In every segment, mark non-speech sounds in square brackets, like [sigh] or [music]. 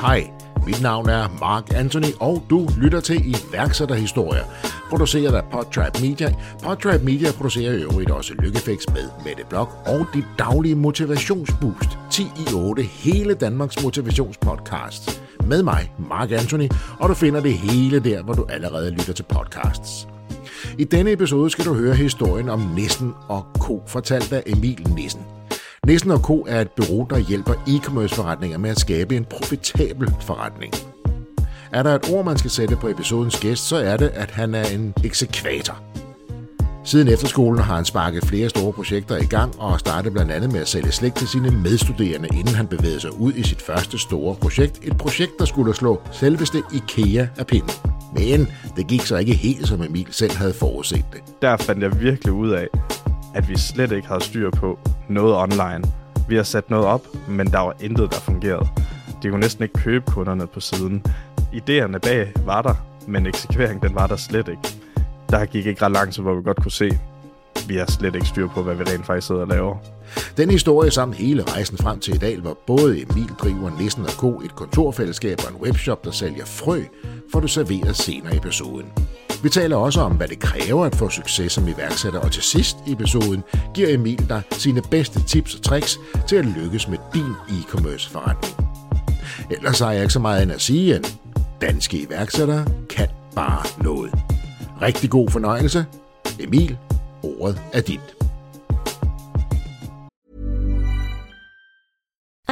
Hej, mit navn er Mark Anthony, og du lytter til iværksætterhistorier, produceret af Podtrap Media. Podtrap Media producerer i øvrigt også Lykkefix med Mette Blok og dit daglige motivationsboost. 10 i 8, hele Danmarks motivationspodcast. Med mig, Mark Anthony, og du finder det hele der, hvor du allerede lytter til podcasts. I denne episode skal du høre historien om Nissen og Co. fortalt af Emil Nissen. Nissen Co. er et bureau, der hjælper e-commerce forretninger med at skabe en profitabel forretning. Er der et ord, man skal sætte på episodens gæst, så er det, at han er en eksekvator. Siden efterskolen har han sparket flere store projekter i gang og startede blandt andet med at sælge slik til sine medstuderende, inden han bevægede sig ud i sit første store projekt. Et projekt, der skulle slå selveste IKEA af pinden. Men det gik så ikke helt, som Emil selv havde forudset det. Der fandt jeg virkelig ud af, at vi slet ikke havde styr på noget online. Vi har sat noget op, men der var intet, der fungerede. De kunne næsten ikke købe kunderne på siden. Idéerne bag var der, men eksekveringen den var der slet ikke. Der gik ikke ret langt, så hvor vi godt kunne se, vi har slet ikke styr på, hvad vi rent faktisk sidder og laver. Den historie samt hele rejsen frem til i dag, hvor både Emil driver Nissen og Co. et kontorfællesskab og en webshop, der sælger frø, får du serveret senere i episoden. Vi taler også om, hvad det kræver at få succes som iværksætter, og til sidst i episoden giver Emil dig sine bedste tips og tricks til at lykkes med din e-commerce forretning. Ellers har jeg ikke så meget end at sige, at danske iværksættere kan bare noget. Rigtig god fornøjelse. Emil, ordet er dit.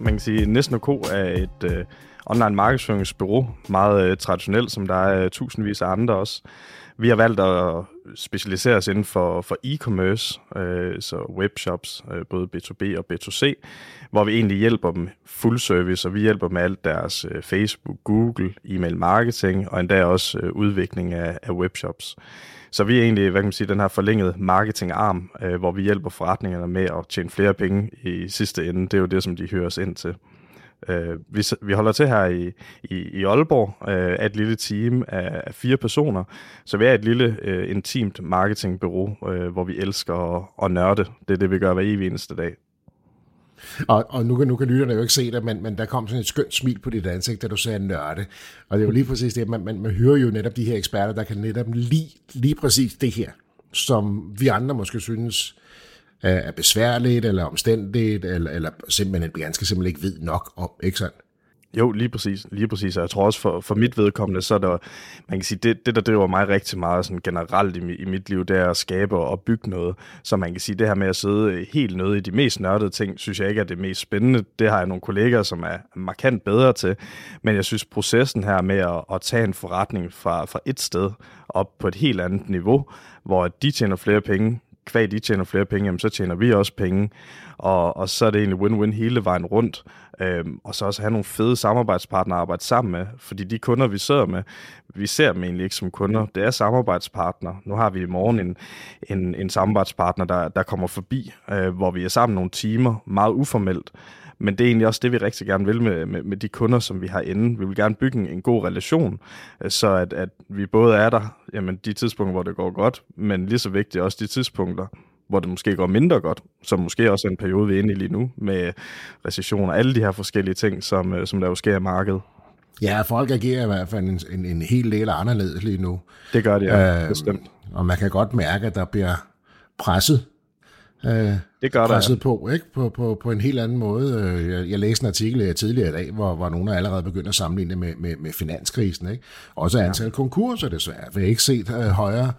Man kan sige, at Næsten Co. er et øh, online markedsføringsbureau, meget øh, traditionelt, som der er øh, tusindvis af andre også. Vi har valgt at specialisere os inden for, for e-commerce, øh, så webshops, øh, både B2B og B2C, hvor vi egentlig hjælper dem full service, og vi hjælper dem med alt deres øh, Facebook, Google, e-mail marketing, og endda også øh, udvikling af, af webshops. Så vi er egentlig, hvad kan man sige, den her forlængede marketingarm, øh, hvor vi hjælper forretningerne med at tjene flere penge i sidste ende. Det er jo det, som de hører os ind til. Øh, vi, vi holder til her i, i, i Aalborg øh, et lille team af, af fire personer, så vi er et lille øh, intimt marketingbureau, øh, hvor vi elsker at, at nørde. Det er det, vi gør hver evig eneste dag. Og, og nu, kan, nu kan lytterne jo ikke se det, men, men der kom sådan et skønt smil på dit ansigt, da du sagde nørde. Og det er jo lige præcis det, man, man, man hører jo netop de her eksperter, der kan netop lige, lige præcis det her, som vi andre måske synes er besværligt, eller omstændigt, eller, eller simpelthen ganske simpelthen ikke ved nok om, ikke sandt? Jo, lige præcis. Lige præcis. Og jeg tror også for, for mit vedkommende, så er der, man kan sige, det, det der driver mig rigtig meget sådan generelt i, i mit liv, det er at skabe og bygge noget. Så man kan sige, det her med at sidde helt nede i de mest nørdede ting, synes jeg ikke er det mest spændende. Det har jeg nogle kolleger, som er markant bedre til. Men jeg synes, processen her med at, at tage en forretning fra, fra et sted op på et helt andet niveau, hvor de tjener flere penge, kvæg de tjener flere penge, jamen, så tjener vi også penge. Og, og så er det egentlig win-win hele vejen rundt. Øhm, og så også have nogle fede samarbejdspartnere at arbejde sammen med, fordi de kunder, vi sidder med, vi ser dem egentlig ikke som kunder. Det er samarbejdspartnere. Nu har vi i morgen en, en, en samarbejdspartner, der, der kommer forbi, øh, hvor vi er sammen nogle timer, meget uformelt. Men det er egentlig også det, vi rigtig gerne vil med, med, med de kunder, som vi har inde. Vi vil gerne bygge en, en god relation, øh, så at, at vi både er der, jamen de tidspunkter, hvor det går godt, men lige så vigtigt også de tidspunkter, hvor det måske går mindre godt, som måske også er en periode, vi er inde i lige nu, med recession og alle de her forskellige ting, som, øh, som der jo sker i markedet. Ja, folk agerer i hvert fald en, en, en hel del anderledes lige nu. Det gør de, ja, øh, bestemt. Og man kan godt mærke, at der bliver presset øh, det gør presset der, ja. på, ikke? På, på, på en helt anden måde. Øh, jeg, jeg læste en artikel tidligere i dag, hvor, hvor nogen er allerede begyndt at sammenligne med, med, med finanskrisen. Ikke? Også antal ja. konkurser desværre. Vi har ikke set øh, højere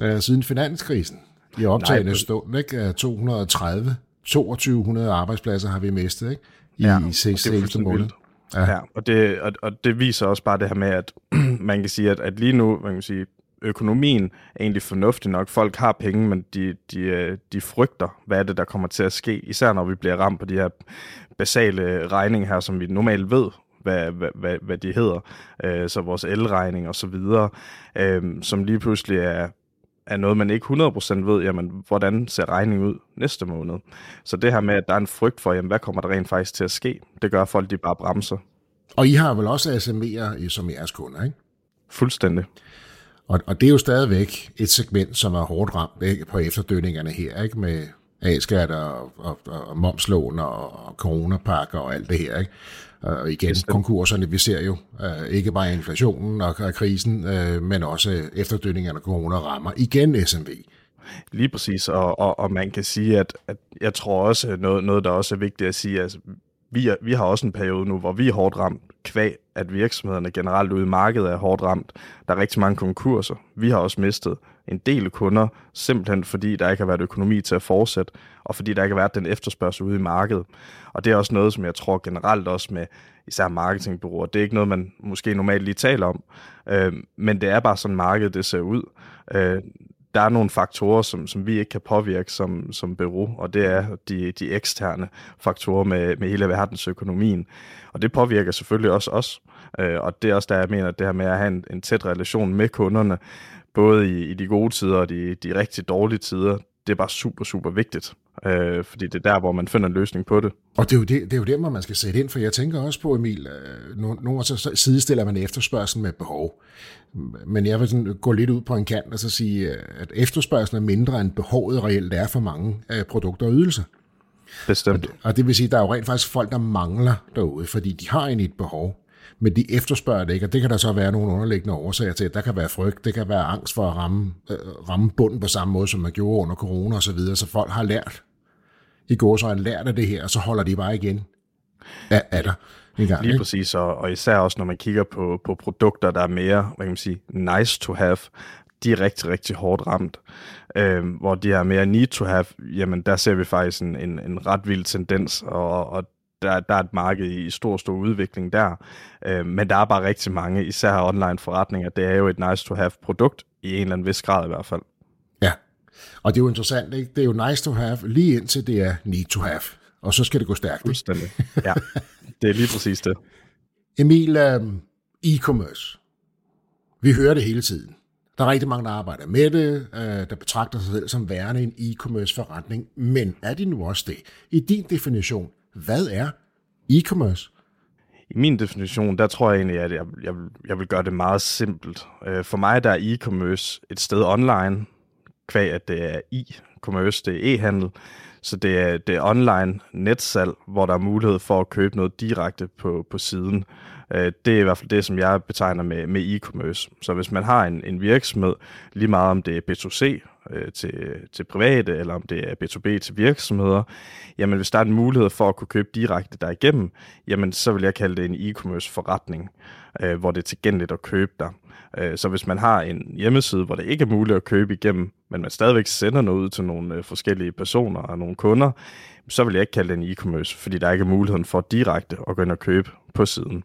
øh, siden finanskrisen. I optagende stund, ikke? 230, 2200 arbejdspladser har vi mistet, ikke? I, Ja, i og sidste det eneste fuldstændig måned. vildt. Ja, og det, og, og det viser også bare det her med, at man kan sige, at, at lige nu, man kan sige, økonomien er egentlig fornuftig nok. Folk har penge, men de, de, øh, de frygter, hvad er det, der kommer til at ske. Især når vi bliver ramt på de her basale regninger her, som vi normalt ved, hvad, hvad, hvad, hvad de hedder. Øh, så vores elregning og så videre, øh, som lige pludselig er, er noget, man ikke 100% ved, jamen, hvordan ser regningen ud næste måned. Så det her med, at der er en frygt for, jamen, hvad kommer der rent faktisk til at ske, det gør folk, de bare bremser. Og I har vel også SME'er som jeres kunder, ikke? Fuldstændig. Og, og det er jo stadigvæk et segment, som er hårdt ramt ikke, på efterdønningerne her, ikke? Med A-skat og, og, og momslån og, og coronapakker og alt det her, ikke? Og igen, konkurserne, vi ser jo uh, ikke bare inflationen og, og krisen, uh, men også efterdønningerne af corona rammer igen SMV. Lige præcis, og, og, og man kan sige, at, at jeg tror også, noget, noget der også er vigtigt at sige, at vi, er, vi har også en periode nu, hvor vi er hårdt ramt, kvæg at virksomhederne generelt ude i markedet er hårdt ramt. Der er rigtig mange konkurser. Vi har også mistet en del kunder, simpelthen fordi der ikke har været økonomi til at fortsætte, og fordi der ikke har været den efterspørgsel ude i markedet. Og det er også noget, som jeg tror generelt også med især marketingbureauer, det er ikke noget, man måske normalt lige taler om, øh, men det er bare sådan, markedet det ser ud. Øh, der er nogle faktorer, som, som vi ikke kan påvirke som, som bureau, og det er de, de eksterne faktorer med, med hele verdensøkonomien. Og det påvirker selvfølgelig også os. Øh, og det er også der, jeg mener, at det her med at have en, en tæt relation med kunderne, både i, i de gode tider og de, de rigtig dårlige tider, det er bare super, super vigtigt. Øh, fordi det er der, hvor man finder en løsning på det. Og det er jo, det, det er jo der, hvor man skal sætte ind, for jeg tænker også på, Emil, øh, nogle gange så sidestiller man efterspørgsel med behov. Men jeg vil sådan gå lidt ud på en kant og så sige, øh, at efterspørgselen er mindre end behovet reelt er for mange af produkter og ydelser. Bestemt. Og, og det vil sige, at der er jo rent faktisk folk, der mangler derude, fordi de har egentlig et behov, men de efterspørger det ikke, og det kan der så være nogle underliggende årsager til. Der kan være frygt, det kan være angst for at ramme, øh, ramme bunden på samme måde, som man gjorde under corona osv., så, videre, så folk har lært i går så har lært af det her, og så holder de bare igen af, af der. Gang, Lige ikke? præcis, og, og især også når man kigger på, på produkter, der er mere, hvad kan man sige, nice to have, de er rigtig, rigtig hårdt ramt. Øh, hvor de er mere need to have, jamen der ser vi faktisk en, en, en ret vild tendens, og, og der, der er et marked i stor, stor udvikling der. Øh, men der er bare rigtig mange, især online forretninger, det er jo et nice to have produkt, i en eller anden vis grad i hvert fald. Ja, og det er jo interessant, ikke? det er jo nice to have, lige indtil det er need to have, og så skal det gå stærkt. Fuldstændig, ja. Det er lige præcis det. Emil, um, e-commerce. Vi hører det hele tiden. Der er rigtig mange, der arbejder med det, uh, der betragter sig selv som værende en e-commerce forretning, men er de nu også det? I din definition, hvad er e-commerce? I min definition, der tror jeg egentlig, at jeg, jeg, jeg vil gøre det meget simpelt. Øh, for mig der er e-commerce et sted online, kvæg at det er e-commerce, det er e-handel, så det er, det er online netsalg, hvor der er mulighed for at købe noget direkte på, på siden. Øh, det er i hvert fald det, som jeg betegner med, med e-commerce. Så hvis man har en, en virksomhed, lige meget om det er B2C øh, til, til private, eller om det er B2B til virksomheder, jamen hvis der er en mulighed for at kunne købe direkte derigennem, jamen så vil jeg kalde det en e-commerce forretning, øh, hvor det er tilgængeligt at købe der. Øh, så hvis man har en hjemmeside, hvor det ikke er muligt at købe igennem, men man stadigvæk sender noget ud til nogle øh, forskellige personer og nogle kunder, så vil jeg ikke kalde det en e-commerce, fordi der ikke er muligheden for direkte at gå ind og købe på siden.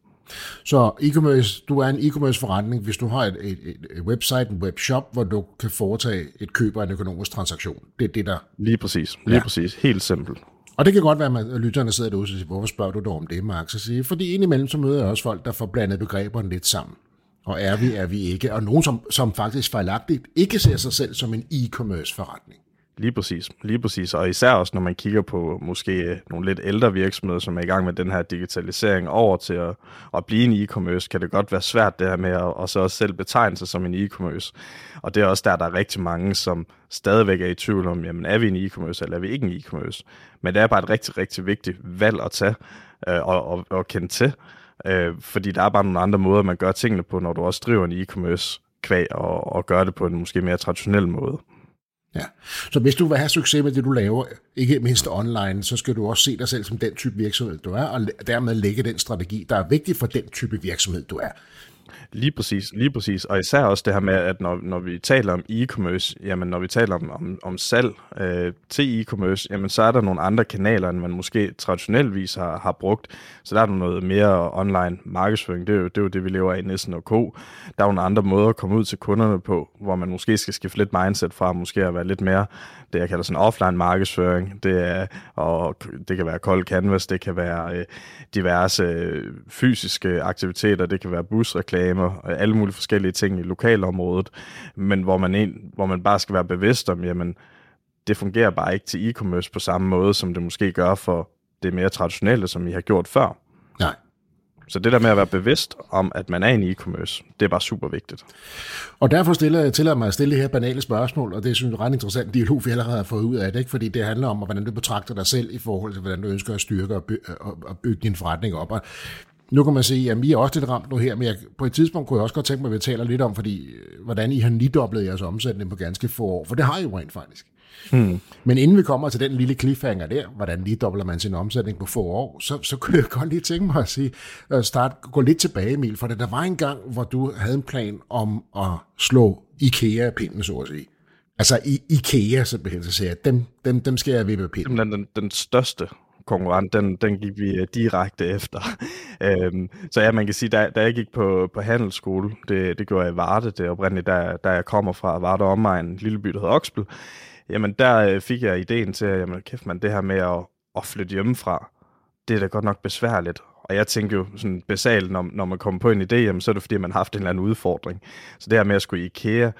Så e-commerce, du er en e-commerce forretning, hvis du har et, et, et website, en webshop, hvor du kan foretage et køb af en økonomisk transaktion. Det er det, der... Lige præcis. Lige ja. præcis. Helt simpelt. Og det kan godt være, at lytterne sidder derude og siger, hvorfor spørger du dog om det, Max? Så siger, fordi indimellem så møder jeg også folk, der får blandet begreberne lidt sammen. Og er vi, er vi ikke. Og nogen, som, som faktisk fejlagtigt ikke ser sig selv som en e-commerce forretning. Lige præcis, lige præcis. Og især også, når man kigger på måske nogle lidt ældre virksomheder, som er i gang med den her digitalisering over til at, at blive en e-commerce, kan det godt være svært det her med at, og så også selv betegne sig som en e-commerce. Og det er også der, der er rigtig mange, som stadigvæk er i tvivl om, jamen er vi en e-commerce, eller er vi ikke en e-commerce? Men det er bare et rigtig, rigtig vigtigt valg at tage øh, og, og, og kende til, øh, fordi der er bare nogle andre måder, man gør tingene på, når du også driver en e-commerce kvæg og, og gør det på en måske mere traditionel måde. Ja. Så hvis du vil have succes med det, du laver, ikke mindst online, så skal du også se dig selv som den type virksomhed, du er, og dermed lægge den strategi, der er vigtig for den type virksomhed, du er. Lige præcis, lige præcis. Og især også det her med, at når, når vi taler om e-commerce, jamen når vi taler om, om, om salg øh, til e-commerce, jamen så er der nogle andre kanaler, end man måske traditioneltvis har, har brugt. Så der er der noget mere online markedsføring. Det er jo det, er jo det vi lever af i Nissen og Co. Der er nogle andre måder at komme ud til kunderne på, hvor man måske skal skifte lidt mindset fra, måske at være lidt mere det, jeg kalder sådan offline markedsføring. Det, er, og det kan være cold canvas, det kan være øh, diverse øh, fysiske aktiviteter, det kan være busreklamer, øh, alle mulige forskellige ting i lokalområdet, men hvor man, en, hvor man bare skal være bevidst om, jamen, det fungerer bare ikke til e-commerce på samme måde, som det måske gør for det mere traditionelle, som I har gjort før. Så det der med at være bevidst om, at man er en e-commerce, det er bare super vigtigt. Og derfor stiller jeg til mig at stille det her banale spørgsmål, og det synes jeg er ret interessant dialog, vi allerede har fået ud af det, ikke? fordi det handler om, hvordan du betragter dig selv i forhold til, hvordan du ønsker at styrke og, by- og bygge din forretning op. Og nu kan man sige, at vi er også lidt ramt nu her, men jeg, på et tidspunkt kunne jeg også godt tænke mig, at vi taler lidt om, fordi, øh, hvordan I har nidoblet jeres omsætning på ganske få år, for det har I jo rent faktisk. Hmm. Men inden vi kommer til den lille cliffhanger der, hvordan lige dobbler man sin omsætning på få år, så, så kunne jeg godt lige tænke mig at sige, at start, gå lidt tilbage, Emil, for der var en gang, hvor du havde en plan om at slå IKEA pinden, så at sige. Altså i IKEA simpelthen, så siger jeg, dem, dem, dem skal jeg vippe pinden. Simpelthen den, den største konkurrent, den, den gik vi øh, direkte efter. [laughs] øhm, så ja, man kan sige, da, da jeg gik på, på handelsskole, det, det gjorde jeg i Varde, det oprindeligt, der, der jeg kommer fra, Varde omegn, en lille by, der hedder Oksbøl, jamen der øh, fik jeg ideen til, at jamen, kæft man, det her med at, at flytte hjemmefra, det er da godt nok besværligt. Og jeg tænker jo sådan basalt, når, når man kommer på en idé, jamen, så er det fordi, man har haft en eller anden udfordring. Så det her med at skulle i IKEA,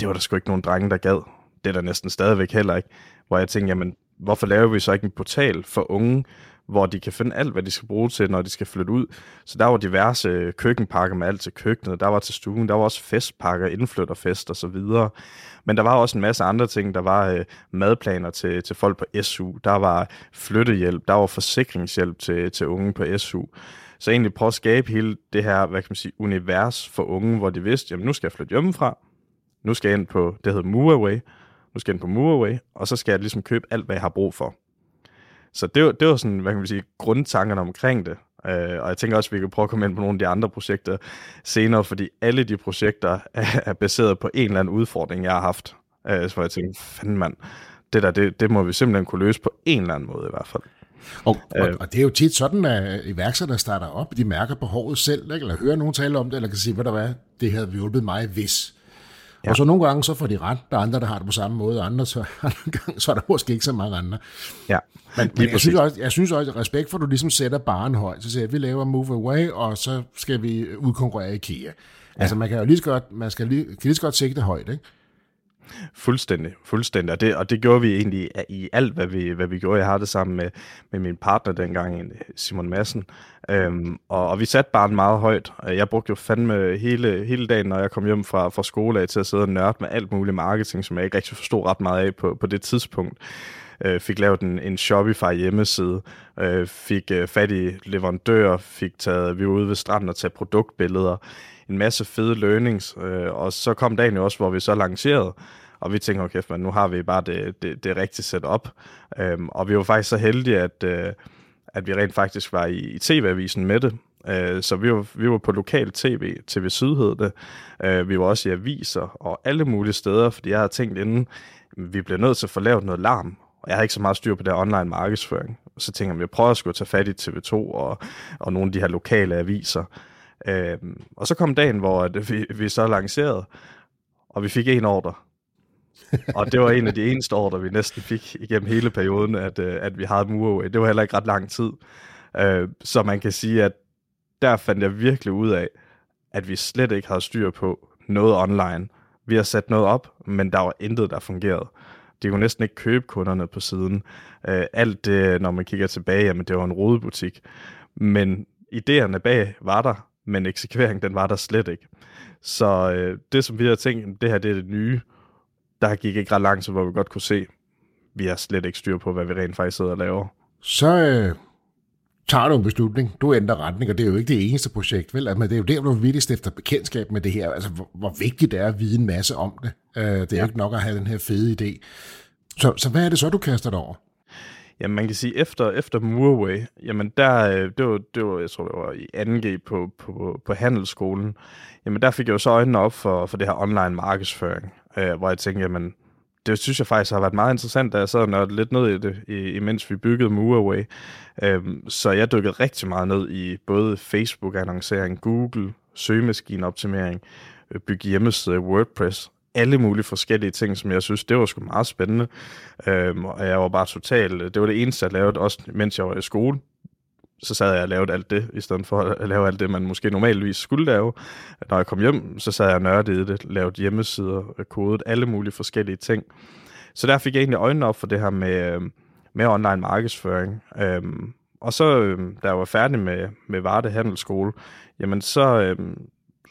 det var der sgu ikke nogen drenge, der gad. Det er der næsten stadigvæk heller ikke. Hvor jeg tænkte, jamen, hvorfor laver vi så ikke en portal for unge, hvor de kan finde alt, hvad de skal bruge til, når de skal flytte ud. Så der var diverse køkkenpakker med alt til køkkenet, der var til stuen, der var også festpakker, indflytterfest og så videre. Men der var også en masse andre ting. Der var øh, madplaner til, til folk på SU, der var flyttehjælp, der var forsikringshjælp til, til unge på SU. Så egentlig prøve at skabe hele det her, hvad kan man sige, univers for unge, hvor de vidste, jamen nu skal jeg flytte hjemmefra, nu skal jeg ind på, det hedder MoveAway, nu skal jeg ind på MoveAway, og så skal jeg ligesom købe alt, hvad jeg har brug for. Så det var, det var sådan, hvad kan man sige, grundtankerne omkring det. Uh, og jeg tænker også, at vi kan prøve at komme ind på nogle af de andre projekter senere, fordi alle de projekter er, [laughs] er baseret på en eller anden udfordring, jeg har haft. Uh, så jeg tænkte, fanden mand, det der, det, det må vi simpelthen kunne løse på en eller anden måde i hvert fald. Og, og, øh. og det er jo tit sådan, at iværksættere starter op, de mærker behovet selv, ikke? eller hører nogen tale om det, eller kan sige, hvad der var, det havde hjulpet mig, hvis. Ja. Og så nogle gange, så får de ret. Der er andre, der har det på samme måde, og andre, så, [laughs] andre gange, så er der måske ikke så mange andre. Ja, men, men jeg, synes også, jeg synes også, at respekt for, at du ligesom sætter baren højt. Så siger at vi laver Move Away, og så skal vi udkonkurrere IKEA. Ja. Altså, man kan jo lige så godt, man skal lige, kan lige så godt sigte højt, ikke? Fuldstændig, fuldstændig. Og det, og det gjorde vi egentlig i alt, hvad vi, hvad vi gjorde. Jeg har det sammen med, med min partner dengang, Simon Madsen. Øhm, og, og vi satte bare meget højt. Jeg brugte jo fandme hele, hele dagen, når jeg kom hjem fra, fra skole af, til at sidde og nørde med alt muligt marketing, som jeg ikke rigtig forstod ret meget af på, på det tidspunkt øh, fik lavet en, en Shopify hjemmeside, øh, fik øh, fat i leverandører, fik taget, vi var ude ved stranden og tage produktbilleder, en masse fede learnings, øh, og så kom dagen jo også, hvor vi så lancerede, og vi tænkte, okay, men nu har vi bare det, det, det rigtige setup. Øhm, og vi var faktisk så heldige, at, øh, at vi rent faktisk var i, i TV-avisen med det. Øh, så vi var, vi var på lokal tv, TV Syd hed det. Øh, vi var også i aviser og alle mulige steder, fordi jeg havde tænkt inden, vi bliver nødt til at få lavet noget larm. Og jeg har ikke så meget styr på det online markedsføring. Så tænker jeg, jeg prøver at skulle tage fat i TV2 og, og nogle af de her lokale aviser. Øh, og så kom dagen, hvor at vi, vi så lancerede, og vi fik en ordre. og det var en af de eneste ordre, vi næsten fik igennem hele perioden, at, øh, at vi havde MoveAway. Det var heller ikke ret lang tid. Øh, så man kan sige, at der fandt jeg virkelig ud af, at vi slet ikke havde styr på noget online. Vi har sat noget op, men der var intet, der fungerede. De kunne næsten ikke købe kunderne på siden. Øh, alt det, når man kigger tilbage, jamen det var en rodebutik. Men idéerne bag var der, men eksekveringen, den var der slet ikke. Så øh, det, som vi har tænkt, det her det er det nye, der gik ikke ret langt, så hvor vi godt kunne se, vi har slet ikke styr på, hvad vi rent faktisk sidder og laver. Så øh, tager du en beslutning, du ændrer retning, og det er jo ikke det eneste projekt, vel? Men det er jo der, hvor du virkelig stifter bekendtskab med det her, altså hvor, hvor vigtigt det er at vide en masse om det. Øh, det er ja. ikke nok at have den her fede idé. Så, så hvad er det så, du kaster dig over? Jamen, man kan sige, efter, efter Murway, jamen der, øh, det var, det var, jeg tror, det var i 2G på, på, på handelsskolen, jamen der fik jeg jo så øjnene op for, for det her online markedsføring, øh, hvor jeg tænkte, jamen, det synes jeg faktisk har været meget interessant, da jeg sad og lidt ned i det, imens vi byggede Moveaway. Øhm, så jeg dykkede rigtig meget ned i både Facebook-annoncering, Google, søgemaskineoptimering, øh, bygge hjemmeside, WordPress, alle mulige forskellige ting, som jeg synes, det var sgu meget spændende. Øhm, og jeg var bare totalt, øh, det var det eneste, jeg lavede, også mens jeg var i skole. Så sad jeg og lavede alt det, i stedet for at lave alt det, man måske normalvis skulle lave. Når jeg kom hjem, så sad jeg og nørdede i det, lavede hjemmesider, øh, kodet, alle mulige forskellige ting. Så der fik jeg egentlig øjnene op for det her med, øh, med online markedsføring. Øhm, og så, da jeg var færdig med, med Varde Handelsskole, jamen så, øhm,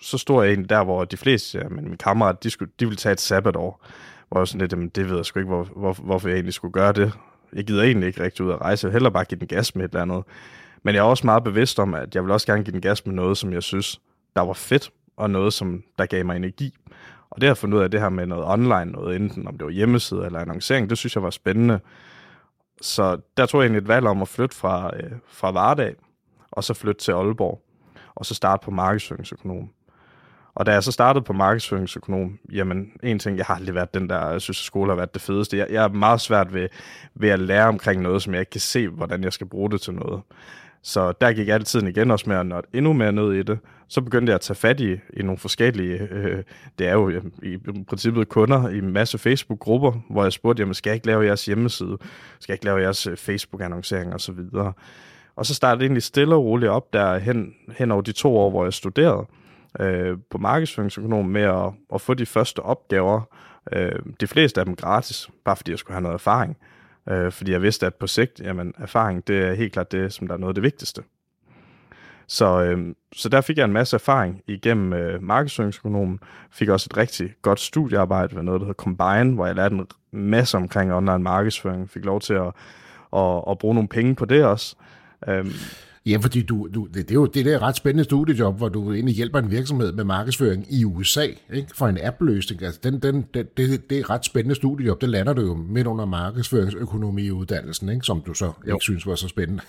så stod jeg egentlig der, hvor de fleste ja, men mine kammerater, de, skulle, de ville tage et sabbatår. Hvor jeg sådan lidt, jamen, det ved jeg sgu ikke, hvor, hvor, hvorfor jeg egentlig skulle gøre det. Jeg gider egentlig ikke rigtig ud at rejse. Jeg vil hellere bare give den gas med et eller andet. Men jeg er også meget bevidst om, at jeg vil også gerne give den gas med noget, som jeg synes, der var fedt, og noget, som der gav mig energi. Og det har jeg fundet ud af det her med noget online, noget enten om det var hjemmeside eller annoncering, det synes jeg var spændende. Så der tog jeg egentlig et valg om at flytte fra, øh, fra Vardag, og så flytte til Aalborg, og så starte på markedsføringsøkonom. Og da jeg så startede på markedsføringsøkonom, jamen en ting, jeg har aldrig været den der, jeg synes, at skole har været det fedeste. Jeg, jeg er meget svært ved, ved at lære omkring noget, som jeg ikke kan se, hvordan jeg skal bruge det til noget. Så der gik jeg tiden igen også med at nørde endnu mere ned i det. Så begyndte jeg at tage fat i, i nogle forskellige, øh, det er jo øh, i, i princippet kunder i en masse Facebook-grupper, hvor jeg spurgte, jamen skal jeg ikke lave jeres hjemmeside? Skal jeg ikke lave jeres øh, Facebook-annoncering osv.? Og så startede det egentlig stille og roligt op der hen, hen over de to år, hvor jeg studerede øh, på markedsføringsøkonom med at, at få de første opgaver. Øh, de fleste af dem gratis, bare fordi jeg skulle have noget erfaring. Øh, fordi jeg vidste, at på sigt, jamen erfaring, det er helt klart det, som der er noget af det vigtigste. Så, øh, så der fik jeg en masse erfaring igennem øh, markedsføringsøkonomen. Fik også et rigtig godt studiearbejde ved noget, der hedder Combine, hvor jeg lærte en masse omkring online markedsføring. Fik lov til at, at, at bruge nogle penge på det også. Øh, Ja, fordi du, du, det, det er jo det der ret spændende studiejob, hvor du egentlig hjælper en virksomhed med markedsføring i USA ikke? for en app-løsning. Altså, den, den, den, det, det er et ret spændende studiejob. Det lander du jo midt under markedsføringsøkonomiuddannelsen, ikke? som du så jo. ikke synes var så spændende.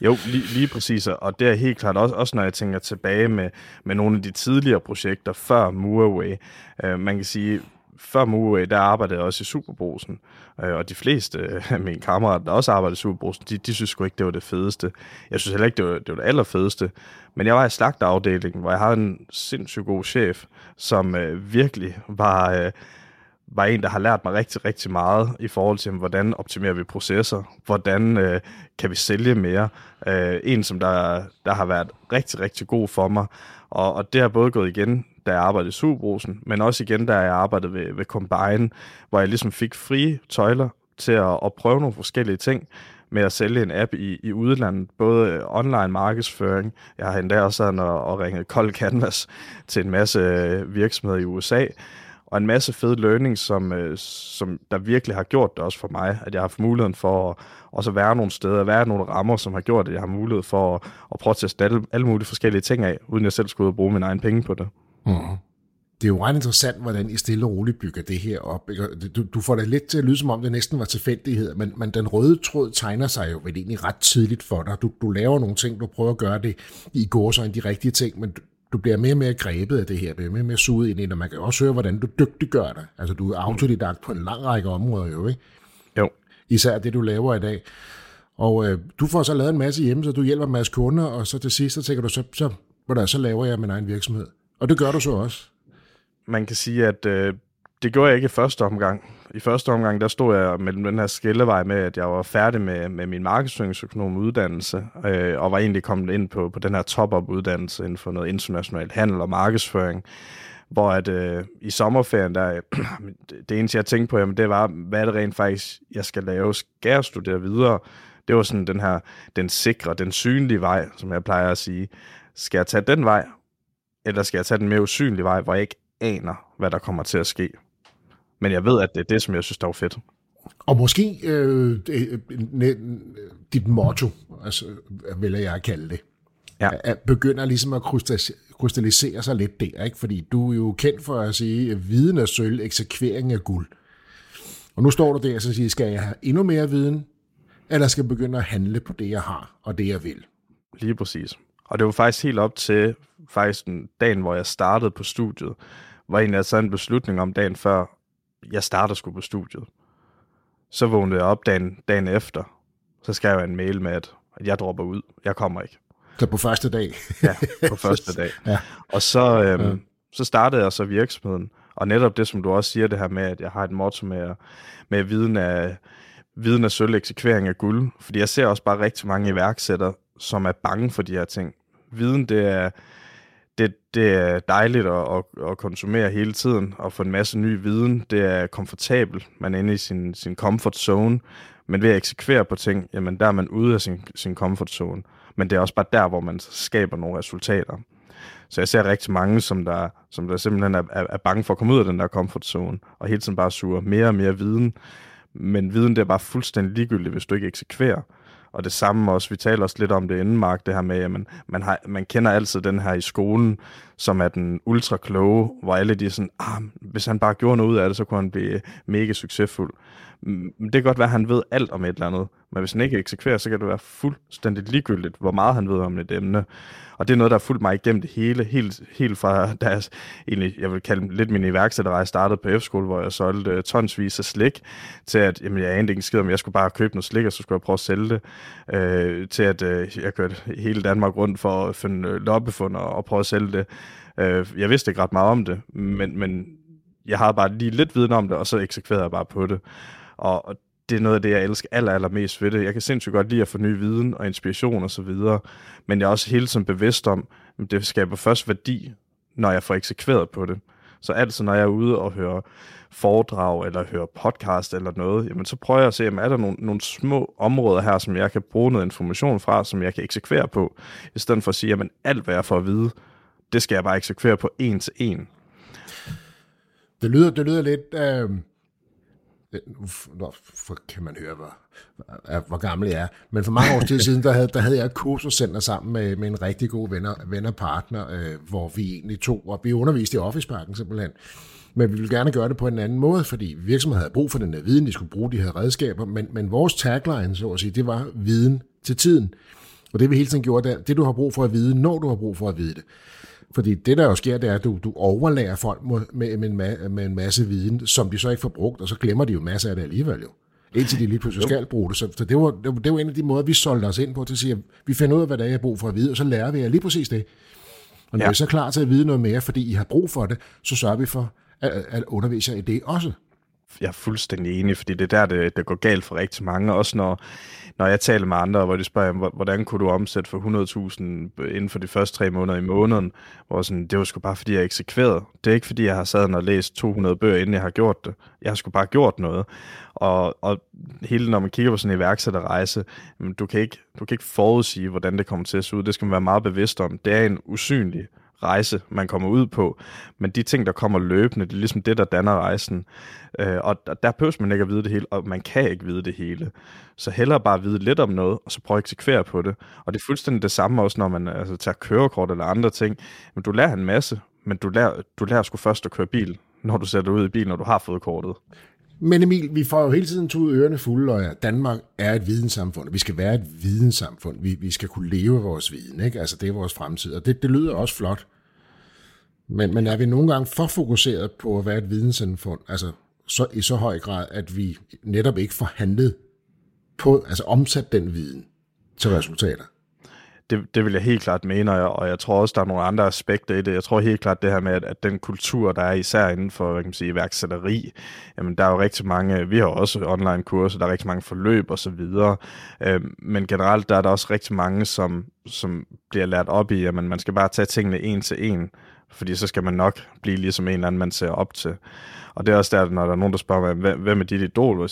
jo, lige, lige præcis, og det er helt klart også, også når jeg tænker tilbage med, med nogle af de tidligere projekter før Moorway. Uh, man kan sige, før Mue, øh, der arbejdede jeg også i Superbrosen, øh, og de fleste øh, [laughs] af mine kammerater, der også arbejdede i Superbrosen, de, de synes sgu ikke, det var det fedeste. Jeg synes heller ikke, det var det, var det allerfedeste. Men jeg var i slagterafdelingen, hvor jeg havde en sindssygt god chef, som øh, virkelig var... Øh, var en, der har lært mig rigtig, rigtig meget i forhold til, hvordan optimerer vi processer, hvordan øh, kan vi sælge mere. Øh, en, som der, der har været rigtig, rigtig god for mig, og, og det har både gået igen da jeg arbejdede i Superbrusen, men også igen, da jeg arbejdede ved, ved Combine, hvor jeg ligesom fik frie tøjler til at, at prøve nogle forskellige ting med at sælge en app i, i udlandet, både øh, online markedsføring, jeg har endda også sådan og, og ringet Cold Canvas til en masse øh, virksomheder i USA, og en masse fed learning, som, øh, som der virkelig har gjort det også for mig, at jeg har haft muligheden for at også være nogle steder, være nogle rammer, som har gjort, at jeg har mulighed for at, at prøve at teste alle, alle mulige forskellige ting af, uden jeg selv skulle ud og bruge mine egne penge på det. Mm. Det er jo ret interessant, hvordan I stille og roligt bygger det her op. Du, du får det lidt til at lyde, som om det næsten var tilfældighed, men, men den røde tråd tegner sig jo vel egentlig ret tidligt for dig. Du, du laver nogle ting, du prøver at gøre det i går så de rigtige ting, men du, du bliver mere og mere grebet af det her, bliver mere og mere suget ind i det, og man kan også høre, hvordan du dygtiggør dig. Altså, du er autodidakt på en lang række områder jo, ikke? Jo. Især det, du laver i dag. Og øh, du får så lavet en masse hjemme, så du hjælper en masse kunder, og så til sidst, så tænker du, så, så, så, så laver jeg min egen virksomhed. Og det gør du så også. Man kan sige, at øh, det gjorde jeg ikke i første omgang. I første omgang, der stod jeg mellem den her skillevej med, at jeg var færdig med, med min markedsføringsøkonom uddannelse, øh, og var egentlig kommet ind på, på den her top-up uddannelse inden for noget international handel og markedsføring. Hvor at øh, i sommerferien, der, [clears throat] det eneste jeg tænkte på, jamen, det var, hvad er det rent faktisk, jeg skal lave? Skal jeg studere videre? Det var sådan den her, den sikre, den synlige vej, som jeg plejer at sige. Skal jeg tage den vej, eller skal jeg tage den mere usynlige vej, hvor jeg ikke aner, hvad der kommer til at ske? Men jeg ved, at det er det, som jeg synes, der er fedt. Og måske øh, dit motto, altså, vil jeg kalde det, ja. at begynder ligesom at krystallisere sig lidt der, ikke? fordi du er jo kendt for at sige, viden er sølv, eksekvering er guld. Og nu står du der og siger, skal jeg have endnu mere viden? eller skal jeg begynde at handle på det, jeg har, og det, jeg vil? Lige præcis. Og det var faktisk helt op til faktisk den dagen, hvor jeg startede på studiet, hvor egentlig jeg taget en beslutning om dagen før, jeg starter sgu på studiet. Så vågnede jeg op dagen, dagen efter, så skrev jeg en mail med, at jeg dropper ud. Jeg kommer ikke. Så på første dag? ja, på [laughs] første dag. ja. Og så, øhm, ja. så startede jeg så virksomheden. Og netop det, som du også siger, det her med, at jeg har et motto med, med viden af, viden af sølv, eksekvering af guld. Fordi jeg ser også bare rigtig mange iværksættere, som er bange for de her ting. Viden, det er, det, det er dejligt at, at, at konsumere hele tiden og få en masse ny viden. Det er komfortabelt. Man er inde i sin, sin comfort zone. Men ved at eksekvere på ting, jamen der er man ude af sin, sin comfort zone. Men det er også bare der, hvor man skaber nogle resultater. Så jeg ser rigtig mange, som der, som der simpelthen er, er, er bange for at komme ud af den der comfort zone, og hele tiden bare suger mere og mere viden. Men viden, det er bare fuldstændig ligegyldigt, hvis du ikke eksekverer. Og det samme også, vi taler også lidt om det inden, Mark, det her med, at man, man, har, man kender altid den her i skolen, som er den ultra kloge, hvor alle de er sådan, ah, hvis han bare gjorde noget ud af det, så kunne han blive mega succesfuld. Mm, det kan godt være, at han ved alt om et eller andet, men hvis han ikke eksekverer, så kan det være fuldstændig ligegyldigt, hvor meget han ved om et emne. Og det er noget, der har fulgt mig igennem det hele, helt, helt fra deres, egentlig, jeg vil kalde lidt min iværksætterrej startede på F-skole, hvor jeg solgte øh, tonsvis af slik, til at jamen, jeg anede ikke skid om, jeg skulle bare købe noget slik, og så skulle jeg prøve at sælge det, øh, til at øh, jeg kørte hele Danmark rundt for at finde øh, loppefund og, og prøve at sælge det. Øh, jeg vidste ikke ret meget om det, men, men jeg havde bare lige lidt viden om det, og så eksekverede jeg bare på det. Og, det er noget af det, jeg elsker aller, allermest ved det. Jeg kan sindssygt godt lide at få ny viden og inspiration osv., men jeg er også hele tiden bevidst om, at det skaber først værdi, når jeg får eksekveret på det. Så altid, når jeg er ude og hører foredrag, eller hører podcast eller noget, jamen så prøver jeg at se, om er der nogle, nogle små områder her, som jeg kan bruge noget information fra, som jeg kan eksekvere på, i stedet for at sige, at alt, hvad jeg får at vide, det skal jeg bare eksekvere på en til en. Det lyder, det lyder lidt... Øh for kan man høre, hvor, hvor gammel jeg er. Men for mange år tid siden, der havde, der havde jeg et kursuscenter sammen med, med en rigtig god venner, vennerpartner, øh, hvor vi egentlig tog, og vi underviste i Office Parken simpelthen. Men vi ville gerne gøre det på en anden måde, fordi virksomheden havde brug for den der viden, de skulle bruge de her redskaber, men, men vores tagline, så at sige, det var viden til tiden. Og det vi hele tiden gjorde, det, det du har brug for at vide, når du har brug for at vide det. Fordi det, der jo sker, det er, at du, du overlærer folk med, med, med, med en masse viden, som de så ikke får brugt, og så glemmer de jo masser af det alligevel jo. Indtil de lige pludselig skal bruge det. Så, så det, var, det, var, det var en af de måder, vi solgte os ind på, til at sige, at vi finder ud af, hvad der er, jeg har brug for at vide, og så lærer vi jer lige præcis det. Og når ja. I er så klar til at vide noget mere, fordi I har brug for det, så sørger vi for at, at undervise jer i det også. Jeg er fuldstændig enig, fordi det er der, det, det går galt for rigtig mange. Også når, når jeg taler med andre, hvor de spørger, hvordan kunne du omsætte for 100.000 inden for de første tre måneder i måneden, hvor sådan, det var sgu bare, fordi jeg eksekverede. Det er ikke, fordi jeg har sad og læst 200 bøger, inden jeg har gjort det. Jeg har sgu bare gjort noget. Og, og hele, når man kigger på sådan en iværksætterrejse, du kan, ikke, du kan ikke forudsige, hvordan det kommer til at se ud. Det skal man være meget bevidst om. Det er en usynlig rejse, man kommer ud på. Men de ting, der kommer løbende, det er ligesom det, der danner rejsen. Øh, og der behøver man ikke at vide det hele, og man kan ikke vide det hele. Så hellere bare vide lidt om noget, og så prøve at eksekvere på det. Og det er fuldstændig det samme også, når man altså, tager kørekort eller andre ting. Men du lærer en masse, men du lærer, du lærer sgu først at køre bil, når du sætter ud i bil, når du har fået kortet. Men Emil, vi får jo hele tiden to ørerne fulde, og Danmark er et videnssamfund, og vi skal være et videnssamfund. Vi, vi skal kunne leve vores viden, ikke? Altså, det er vores fremtid, og det, det lyder også flot. Men, men er vi nogle gange for fokuseret på at være et videnssamfund, altså så, i så høj grad, at vi netop ikke får handlet på, altså omsat den viden til resultater? Det, det vil jeg helt klart mene, og jeg tror også, der er nogle andre aspekter i det. Jeg tror helt klart det her med, at, at den kultur, der er især inden for hvad kan man sige, iværksætteri, jamen der er jo rigtig mange, vi har også online kurser, der er rigtig mange forløb og så videre, øhm, men generelt der er der også rigtig mange, som, som bliver lært op i, at man, man skal bare tage tingene en til en, fordi så skal man nok blive ligesom en eller anden, man ser op til. Og det er også der, når der er nogen, der spørger mig, hvem er dit idol?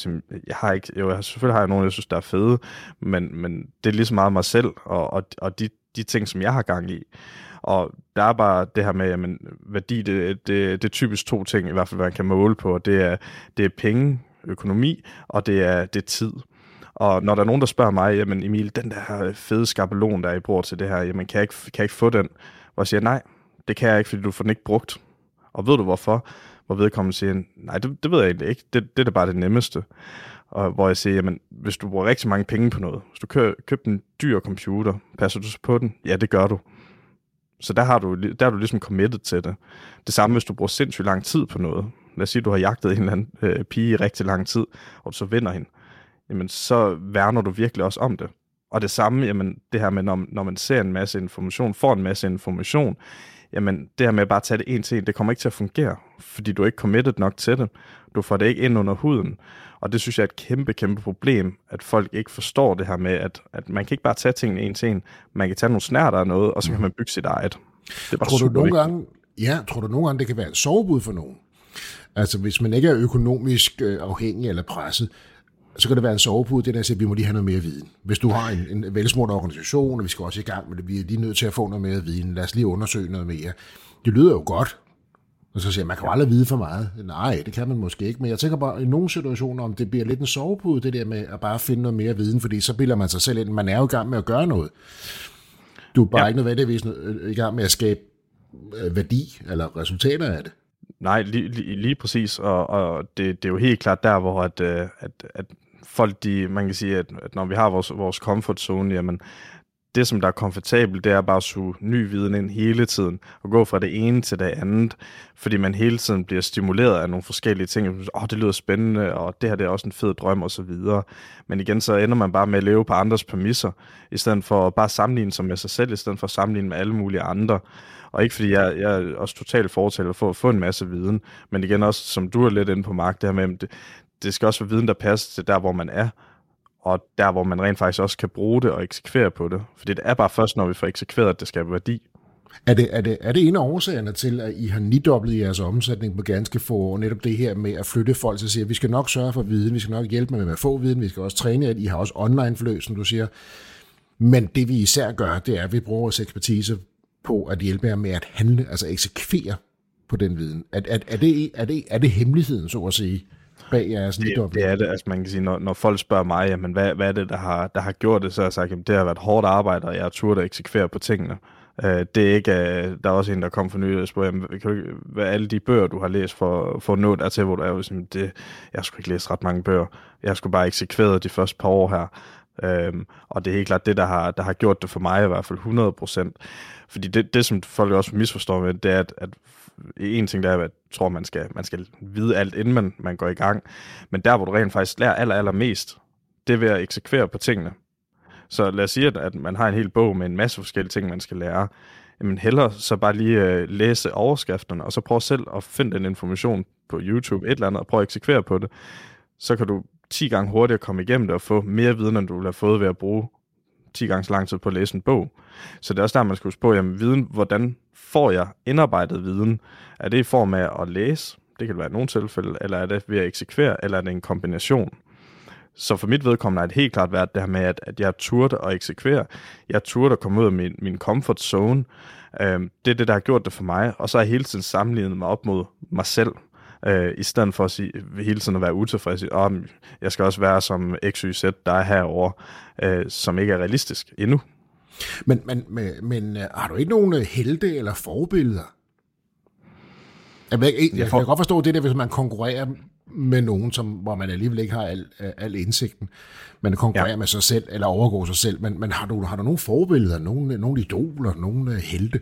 Jeg har ikke, jo, jeg, selvfølgelig har jeg nogen, jeg synes, der er fede, men, men det er ligesom meget mig selv, og, og, og de, de ting, som jeg har gang i. Og der er bare det her med, jamen, værdi, det, det, det er typisk to ting, i hvert fald, man kan måle på. Det er, det er penge, økonomi, og det er, det er tid. Og når der er nogen, der spørger mig, jamen Emil, den der fede skabelon, der er i bruger til det her, jamen kan jeg ikke, kan jeg ikke få den? Og jeg siger, nej, det kan jeg ikke, fordi du får den ikke brugt. Og ved du hvorfor? Hvor vedkommende siger, nej, det, det ved jeg egentlig ikke. Det, det er da bare det nemmeste. og hvor jeg siger, jamen, hvis du bruger rigtig mange penge på noget, hvis du køber, køber en dyr computer, passer du så på den? Ja, det gør du. Så der, har du, der er du ligesom committed til det. Det samme, hvis du bruger sindssygt lang tid på noget. Lad os sige, du har jagtet en eller anden øh, pige i rigtig lang tid, og du så vinder hende. Jamen, så værner du virkelig også om det. Og det samme, jamen, det her med, når, når man ser en masse information, får en masse information, jamen, det her med at bare tage det en til en, det kommer ikke til at fungere, fordi du er ikke committed nok til det. Du får det ikke ind under huden. Og det synes jeg er et kæmpe, kæmpe problem, at folk ikke forstår det her med, at, at man kan ikke bare tage tingene en til en. Man kan tage nogle snærter af noget, og så kan mm. man bygge sit eget. Det er tror du nogle gange, ja, tror du nogle gange, det kan være et sovebud for nogen? Altså hvis man ikke er økonomisk øh, afhængig eller presset, så kan det være en sovepude, det der siger, at vi må lige have noget mere viden. Hvis du har en, en velsmurt organisation, og vi skal også i gang med det, vi er lige nødt til at få noget mere viden, lad os lige undersøge noget mere. Det lyder jo godt, og så siger man, kan jo aldrig vide for meget. Nej, det kan man måske ikke, men jeg tænker bare, i nogle situationer, om det bliver lidt en sovepude, det der med at bare finde noget mere viden, fordi så bilder man sig selv ind, man er jo i gang med at gøre noget. Du er bare ja. ikke nødvendigvis i gang med at skabe øh, værdi eller resultater af det. Nej, lige, lige, lige præcis, og, og det, det er jo helt klart der, hvor at, øh, at, at folk, de, man kan sige, at, at når vi har vores, vores comfort zone, jamen, det, som der er komfortabelt, det er bare at suge ny viden ind hele tiden, og gå fra det ene til det andet, fordi man hele tiden bliver stimuleret af nogle forskellige ting. Åh, oh, det lyder spændende, og det her det er også en fed drøm, og så videre. Men igen, så ender man bare med at leve på andres præmisser, i stedet for at bare sammenligne sig med sig selv, i stedet for at sammenligne med alle mulige andre. Og ikke fordi jeg, jeg er også totalt fortæller for at få en masse viden, men igen også, som du er lidt inde på, Mark, det her med, det, det skal også være viden, der passer til der, hvor man er, og der, hvor man rent faktisk også kan bruge det og eksekvere på det. For det er bare først, når vi får eksekveret, at det skaber værdi. Er det, er, det, er det en af årsagerne til, at I har nidoblet jeres omsætning på ganske få år? Netop det her med at flytte folk til at sige, at vi skal nok sørge for viden, vi skal nok hjælpe med at få viden, vi skal også træne at I har også online forløb, som du siger. Men det vi især gør, det er, at vi bruger vores ekspertise på at hjælpe jer med at handle, altså eksekvere på den viden. Er, er, er, det, er, det, er det hemmeligheden, så at sige? bag jeres det, det er det, altså man kan sige, når, når folk spørger mig, jamen hvad, hvad er det, der har, der har gjort det, så har jeg sagt, jamen det har været hårdt arbejde, og jeg har turt at eksekvere på tingene. Uh, det er ikke, uh, der er også en, der kom for nylig og spurgte, jamen, kan du, hvad alle de bøger, du har læst for, for at nå dertil, hvor du er, sådan, det, jeg skulle ikke læse ret mange bøger, jeg skulle bare eksekvere de første par år her, Øhm, og det er helt klart det, der har, der har gjort det for mig i hvert fald 100 procent. Fordi det, det, som folk også misforstår med, det er, at, at en ting der er, at jeg tror, man skal, man skal vide alt, inden man, man går i gang. Men der, hvor du rent faktisk lærer aller, aller mest, det er ved at eksekvere på tingene. Så lad os sige, at, at man har en hel bog med en masse forskellige ting, man skal lære. Jamen hellere så bare lige øh, læse overskrifterne, og så prøv selv at finde den information på YouTube, et eller andet, og prøv at eksekvere på det. Så kan du 10 gange hurtigere komme igennem det og få mere viden, end du ville have fået ved at bruge 10 gange så lang tid på at læse en bog. Så det er også der, man skal huske på, jamen viden, hvordan får jeg indarbejdet viden? Er det i form af at læse? Det kan det være i nogle tilfælde, eller er det ved at eksekvere, eller er det en kombination? Så for mit vedkommende er det helt klart været det her med, at, at jeg turde at eksekvere. Jeg turde at komme ud af min, min comfort zone. Øhm, det er det, der har gjort det for mig. Og så har jeg hele tiden sammenlignet mig op mod mig selv øh, i stedet for at sige, hele tiden at være utilfreds. Oh, jeg skal også være som XYZ, der er herovre, øh, som ikke er realistisk endnu. Men, men, men, men øh, har du ikke nogen øh, helte eller forbilleder? Jeg, jeg, jeg, jeg kan godt forstå det der, hvis man konkurrerer med nogen, som, hvor man alligevel ikke har al, al indsigten. Man konkurrerer ja. med sig selv, eller overgår sig selv. Men, men har, du, har du nogle forbilleder, nogle, nogle idoler, nogle helte,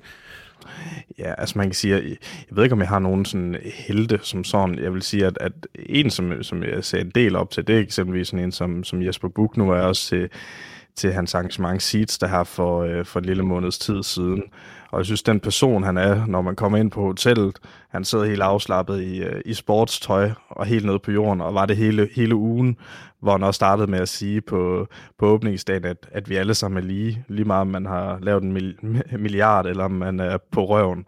Ja, altså man kan sige, jeg, jeg ved ikke, om jeg har nogen sådan helte som sådan. Jeg vil sige, at, at en, som, som jeg ser en del op til, det er eksempelvis sådan en som, som Jesper Buch nu er også til, til hans arrangement Seeds, der har for, øh, for en lille måneds tid siden. Og jeg synes, den person, han er, når man kommer ind på hotellet, han sidder helt afslappet i, øh, i sportstøj og helt nede på jorden, og var det hele, hele ugen, hvor han også startede med at sige på, på åbningsdagen, at, at vi alle sammen er lige, lige meget om man har lavet en [laughs] milliard, eller om man er på røven.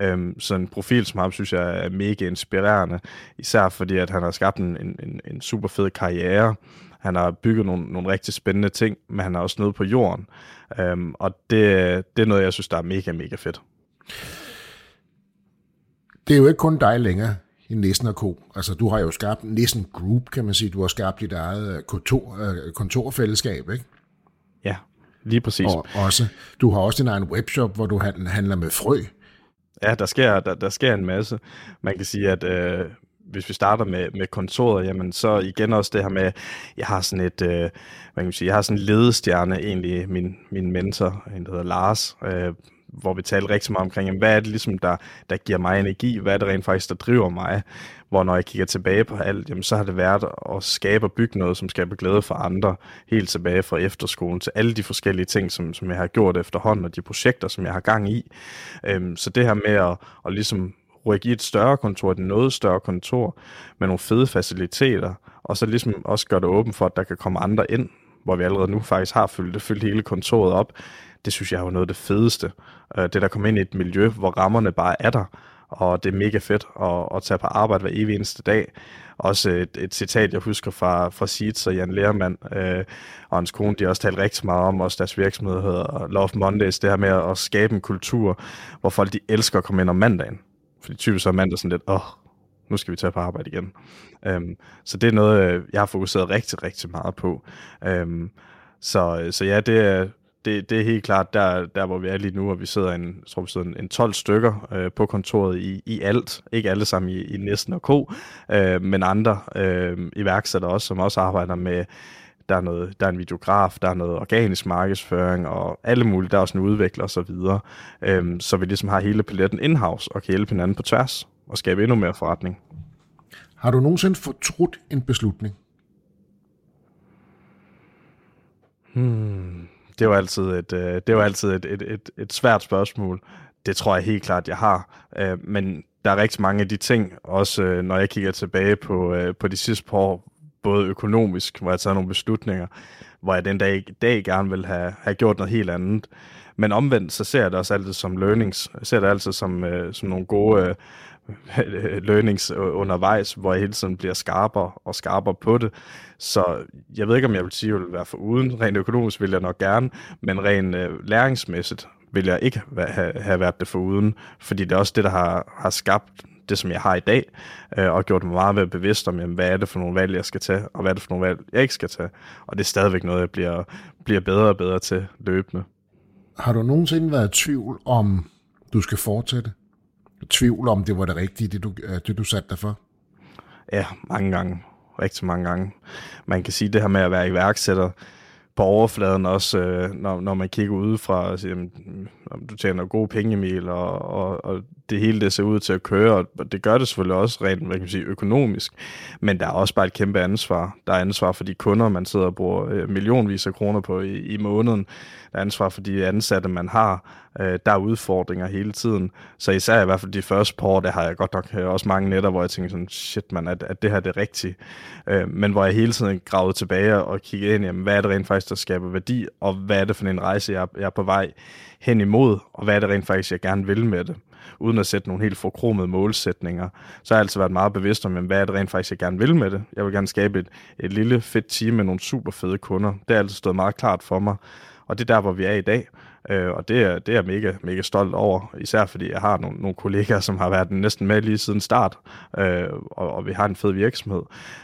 Øhm, så en profil som ham, synes jeg er mega inspirerende, især fordi, at han har skabt en, en, en super fed karriere, han har bygget nogle, nogle rigtig spændende ting, men han er også nede på jorden. Øhm, og det, det er noget, jeg synes, der er mega, mega fedt. Det er jo ikke kun dig længere i Nissen og Co. Altså, du har jo skabt Nissen Group, kan man sige. Du har skabt dit eget øh, kontor, øh, kontorfællesskab, ikke? Ja, lige præcis. Og også, du har også din egen webshop, hvor du handler med frø. Ja, der sker, der, der sker en masse. Man kan sige, at øh, hvis vi starter med, med kontoret, jamen så igen også det her med, jeg har sådan et, øh, hvad kan man sige, jeg har sådan en ledestjerne egentlig, min, min mentor, en der hedder Lars, øh, hvor vi talte rigtig meget omkring, jamen, hvad er det ligesom, der, der giver mig energi, hvad er det rent faktisk, der driver mig, hvor når jeg kigger tilbage på alt, jamen, så har det været at skabe og bygge noget, som skaber glæde for andre, helt tilbage fra efterskolen til alle de forskellige ting, som, som jeg har gjort efterhånden, og de projekter, som jeg har gang i. Øhm, så det her med at, at ligesom rykke i et større kontor, et noget større kontor, med nogle fede faciliteter, og så ligesom også gøre det åbent for, at der kan komme andre ind, hvor vi allerede nu faktisk har fyldt, fyldt hele kontoret op. Det synes jeg er jo noget af det fedeste. Øh, det der kommer ind i et miljø, hvor rammerne bare er der, og det er mega fedt at, at tage på arbejde hver evig eneste dag. Også et, et citat, jeg husker fra, fra Seeds og Jan Lermand øh, og hans kone, de har også talt rigtig meget om, også deres virksomhed hedder Love Mondays, det her med at skabe en kultur, hvor folk de elsker at komme ind om mandagen. Fordi typisk så er mandag sådan lidt, åh, nu skal vi tage på arbejde igen. Øhm, så det er noget, øh, jeg har fokuseret rigtig, rigtig meget på. Øhm, så, øh, så ja, det er, det, det er helt klart der, der, hvor vi er lige nu, og vi sidder en, jeg tror, vi sidder en, en 12 stykker øh, på kontoret i, i alt. Ikke alle sammen i, i næsten og ko, øh, men andre øh, iværksættere også, som også arbejder med der er, noget, der er en videograf, der er noget organisk markedsføring og alle mulige, der er også en udvikler og så videre. Øhm, så vi ligesom har hele paletten in-house og kan hjælpe hinanden på tværs og skabe endnu mere forretning. Har du nogensinde fortrudt en beslutning? Hmm, det var altid et, øh, det var altid et, et, et, et svært spørgsmål. Det tror jeg helt klart, jeg har. Øh, men der er rigtig mange af de ting, også øh, når jeg kigger tilbage på, på de sidste par år, både økonomisk, hvor jeg tager nogle beslutninger, hvor jeg den dag, dag gerne vil have, have gjort noget helt andet. Men omvendt, så ser jeg det også altid som learnings. Jeg ser det altid som, øh, som nogle gode øh, [laughs] learnings undervejs, hvor jeg hele tiden bliver skarpere og skarpere på det. Så jeg ved ikke, om jeg vil sige, at jeg vil være for uden. Rent økonomisk vil jeg nok gerne, men rent øh, læringsmæssigt vil jeg ikke have, have været det for uden, fordi det er også det, der har, har skabt det, som jeg har i dag, øh, og gjort mig meget mere bevidst om, jamen, hvad er det for nogle valg, jeg skal tage, og hvad er det for nogle valg, jeg ikke skal tage. Og det er stadigvæk noget, jeg bliver, bliver bedre og bedre til løbende. Har du nogensinde været i tvivl om, du skal fortsætte? Tvivl om, det var det rigtige, det du, øh, det du satte dig for? Ja, mange gange. Rigtig mange gange. Man kan sige, det her med at være iværksætter, på overfladen også, øh, når, når man kigger udefra og siger, jamen, om du tjener gode penge, Emil, og, og, og det hele det ser ud til at køre, og det gør det selvfølgelig også rent hvad kan man sige, økonomisk, men der er også bare et kæmpe ansvar. Der er ansvar for de kunder, man sidder og bruger øh, millionvis af kroner på i, i måneden. Der er ansvar for de ansatte, man har. Øh, der er udfordringer hele tiden. Så især i hvert fald de første par år, der har jeg godt nok øh, også mange netter, hvor jeg tænker sådan, shit man, at, at det her det er rigtigt. Øh, men hvor jeg hele tiden gravede tilbage og kiggede ind, jamen, hvad er det rent faktisk, der skaber værdi, og hvad er det for en rejse, jeg, jeg er på vej hen imod, og hvad er det rent faktisk, jeg gerne vil med det uden at sætte nogle helt forkromede målsætninger, så har jeg altid været meget bevidst om, hvad er det rent faktisk, jeg gerne vil med det. Jeg vil gerne skabe et, et lille fedt team med nogle super fede kunder. Det har altid stået meget klart for mig, og det er der, hvor vi er i dag. Øh, og det er, det er jeg mega, mega stolt over, især fordi jeg har nogle, nogle kollegaer, som har været næsten med lige siden start, øh, og, og vi har en fed virksomhed.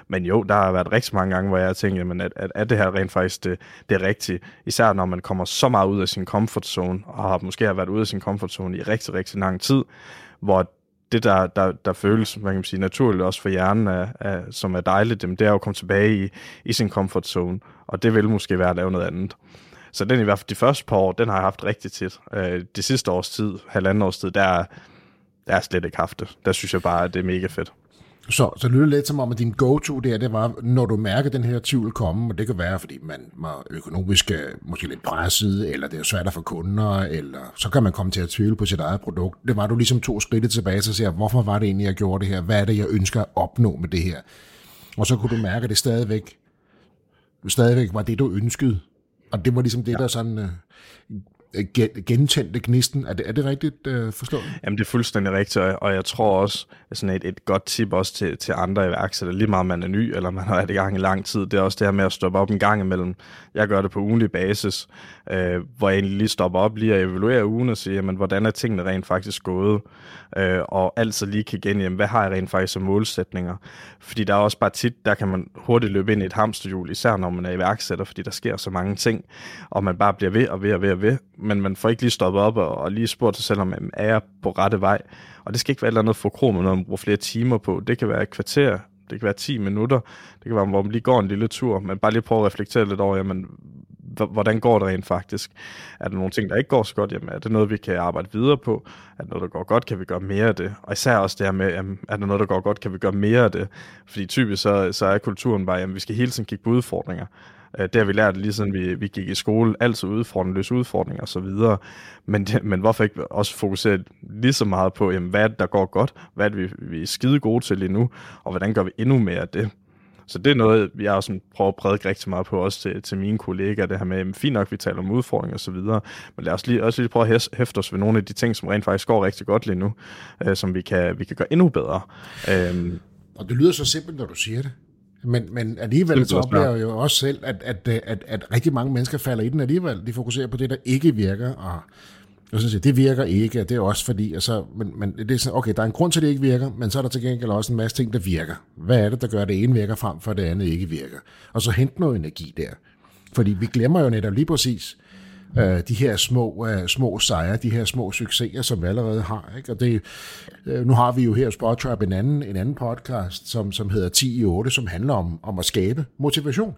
Men jo, der har været rigtig mange gange, hvor jeg har tænkt, at, at, at, at det her rent faktisk det, det er rigtigt, især når man kommer så meget ud af sin comfort zone, og har måske har været ude af sin comfort zone i rigtig, rigtig lang tid, hvor det, der, der, der føles, man kan sige, naturligt også for hjernen, er, er, som er dejligt, det er jo at komme tilbage i, i sin comfort zone, og det vil måske være at lave noget andet. Så den i hvert fald de første par år, den har jeg haft rigtig tit. Øh, det sidste års tid, halvanden års tid, der, der er slet ikke haft det. Der synes jeg bare, at det er mega fedt. Så, så det lyder lidt som om, at din go-to der, det var, når du mærker den her tvivl komme, og det kan være, fordi man var økonomisk øh, måske lidt presset, eller det er svært at få kunder, eller så kan man komme til at tvivle på sit eget produkt. Det var du ligesom to skridt tilbage, så siger, hvorfor var det egentlig, jeg gjorde det her? Hvad er det, jeg ønsker at opnå med det her? Og så kunne du mærke, at det stadigvæk, stadigvæk var det, du ønskede. Og det var ligesom det, ja. der sådan øh, gentændte gnisten. Er det, er det rigtigt øh, forstået? Jamen, det er fuldstændig rigtigt, og jeg tror også, sådan et, et godt tip også til, til andre iværksættere, lige meget man er ny, eller man har været i gang i lang tid, det er også det her med at stoppe op en gang imellem. Jeg gør det på ugenlig basis, øh, hvor jeg egentlig lige stopper op, lige at evaluere ugen og sige, jamen, hvordan er tingene rent faktisk gået, øh, og altid lige kigge ind, jamen, hvad har jeg rent faktisk som målsætninger? Fordi der er også bare tit, der kan man hurtigt løbe ind i et hamsterhjul, især når man er iværksætter, fordi der sker så mange ting, og man bare bliver ved og ved og ved og ved, men man får ikke lige stoppet op og, og lige spurgt sig selv, om er jeg på rette vej. Og det skal ikke være et eller andet fokrom, når man bruger flere timer på. Det kan være et kvarter, det kan være 10 minutter, det kan være, hvor man lige går en lille tur, men bare lige prøve at reflektere lidt over, jamen, hvordan går det rent faktisk? Er der nogle ting, der ikke går så godt? Jamen, er det noget, vi kan arbejde videre på? Er der noget, der går godt? Kan vi gøre mere af det? Og især også det her med, jamen, er der noget, der går godt? Kan vi gøre mere af det? Fordi typisk så, så er kulturen bare, jamen, vi skal hele tiden kigge på udfordringer. Øh, det har vi lært lige siden vi, vi gik i skole, altid udfordring, løse udfordringer osv. Men, [laughs] men hvorfor ikke også fokusere lige så meget på, jamen, hvad det, der går godt? Hvad er det, vi, vi er skide gode til lige nu? Og hvordan gør vi endnu mere af det? Så det er noget, jeg også prøver at prædike rigtig meget på, også til, til mine kollegaer, det her med, at fint nok, vi taler om udfordringer og så videre, men lad os lige, også lige prøve at hæfte os ved nogle af de ting, som rent faktisk går rigtig godt lige nu, øh, som vi kan, vi kan gøre endnu bedre. Øhm, og det lyder så simpelt, når du siger det. Men, men alligevel så oplever jeg jo også selv, at, at, at, at rigtig mange mennesker falder i den alligevel. De fokuserer på det, der ikke virker, og jeg synes, det virker ikke, og det er også fordi, altså, men, men det er sådan, okay, der er en grund til, at det ikke virker, men så er der til gengæld også en masse ting, der virker. Hvad er det, der gør, at det ene virker frem for, at det andet ikke virker? Og så hente noget energi der. Fordi vi glemmer jo netop lige præcis, øh, de her små, øh, små sejre, de her små succeser, som vi allerede har. Ikke? Og det, øh, nu har vi jo her Spot Trap en anden, en anden podcast, som, som hedder 10 i 8, som handler om, om at skabe motivation.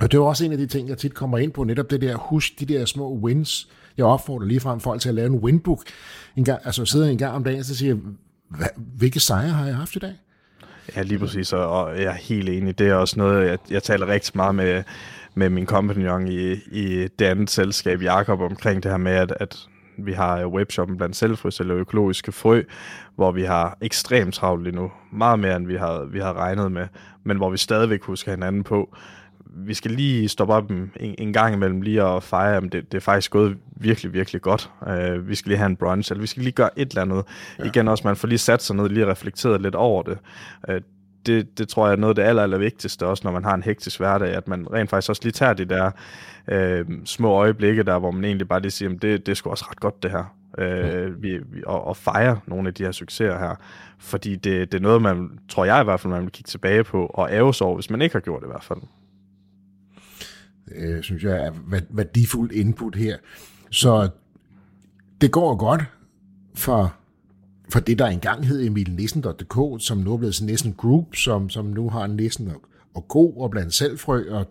Og det er også en af de ting, jeg tit kommer ind på, netop det der, husk de der små wins. Jeg opfordrer lige frem folk til at lave en winbook. En gang, altså sidder en gang om dagen, så siger jeg, hvilke sejre har jeg haft i dag? Ja, lige præcis, og jeg er helt enig. Det er også noget, jeg, jeg taler rigtig meget med, med min kompagnon i, i det andet selskab, Jakob omkring det her med, at, at vi har webshoppen blandt selvfrys eller økologiske frø, hvor vi har ekstremt travlt lige nu. Meget mere, end vi har, vi har regnet med, men hvor vi stadigvæk husker hinanden på, vi skal lige stoppe op en, en gang imellem lige og fejre, at det, det er faktisk gået virkelig, virkelig godt. Uh, vi skal lige have en brunch, eller vi skal lige gøre et eller andet. Ja. Igen også, man får lige sat sig ned, lige reflekteret lidt over det. Uh, det, det tror jeg er noget af det aller, aller vigtigste, også når man har en hektisk hverdag, at man rent faktisk også lige tager de der uh, små øjeblikke der, hvor man egentlig bare lige siger, det, det er sgu også ret godt det her. Uh, vi, vi, og, og fejre nogle af de her succeser her. Fordi det, det er noget, man, tror jeg i hvert fald, man vil kigge tilbage på og æve over, hvis man ikke har gjort det i hvert fald øh, synes jeg er værdifuldt input her. Så det går godt for, for det, der engang hed emilnissen.dk, som nu er blevet til Nissen Group, som, som nu har Nissen og, og Go og blandt selvfrø, og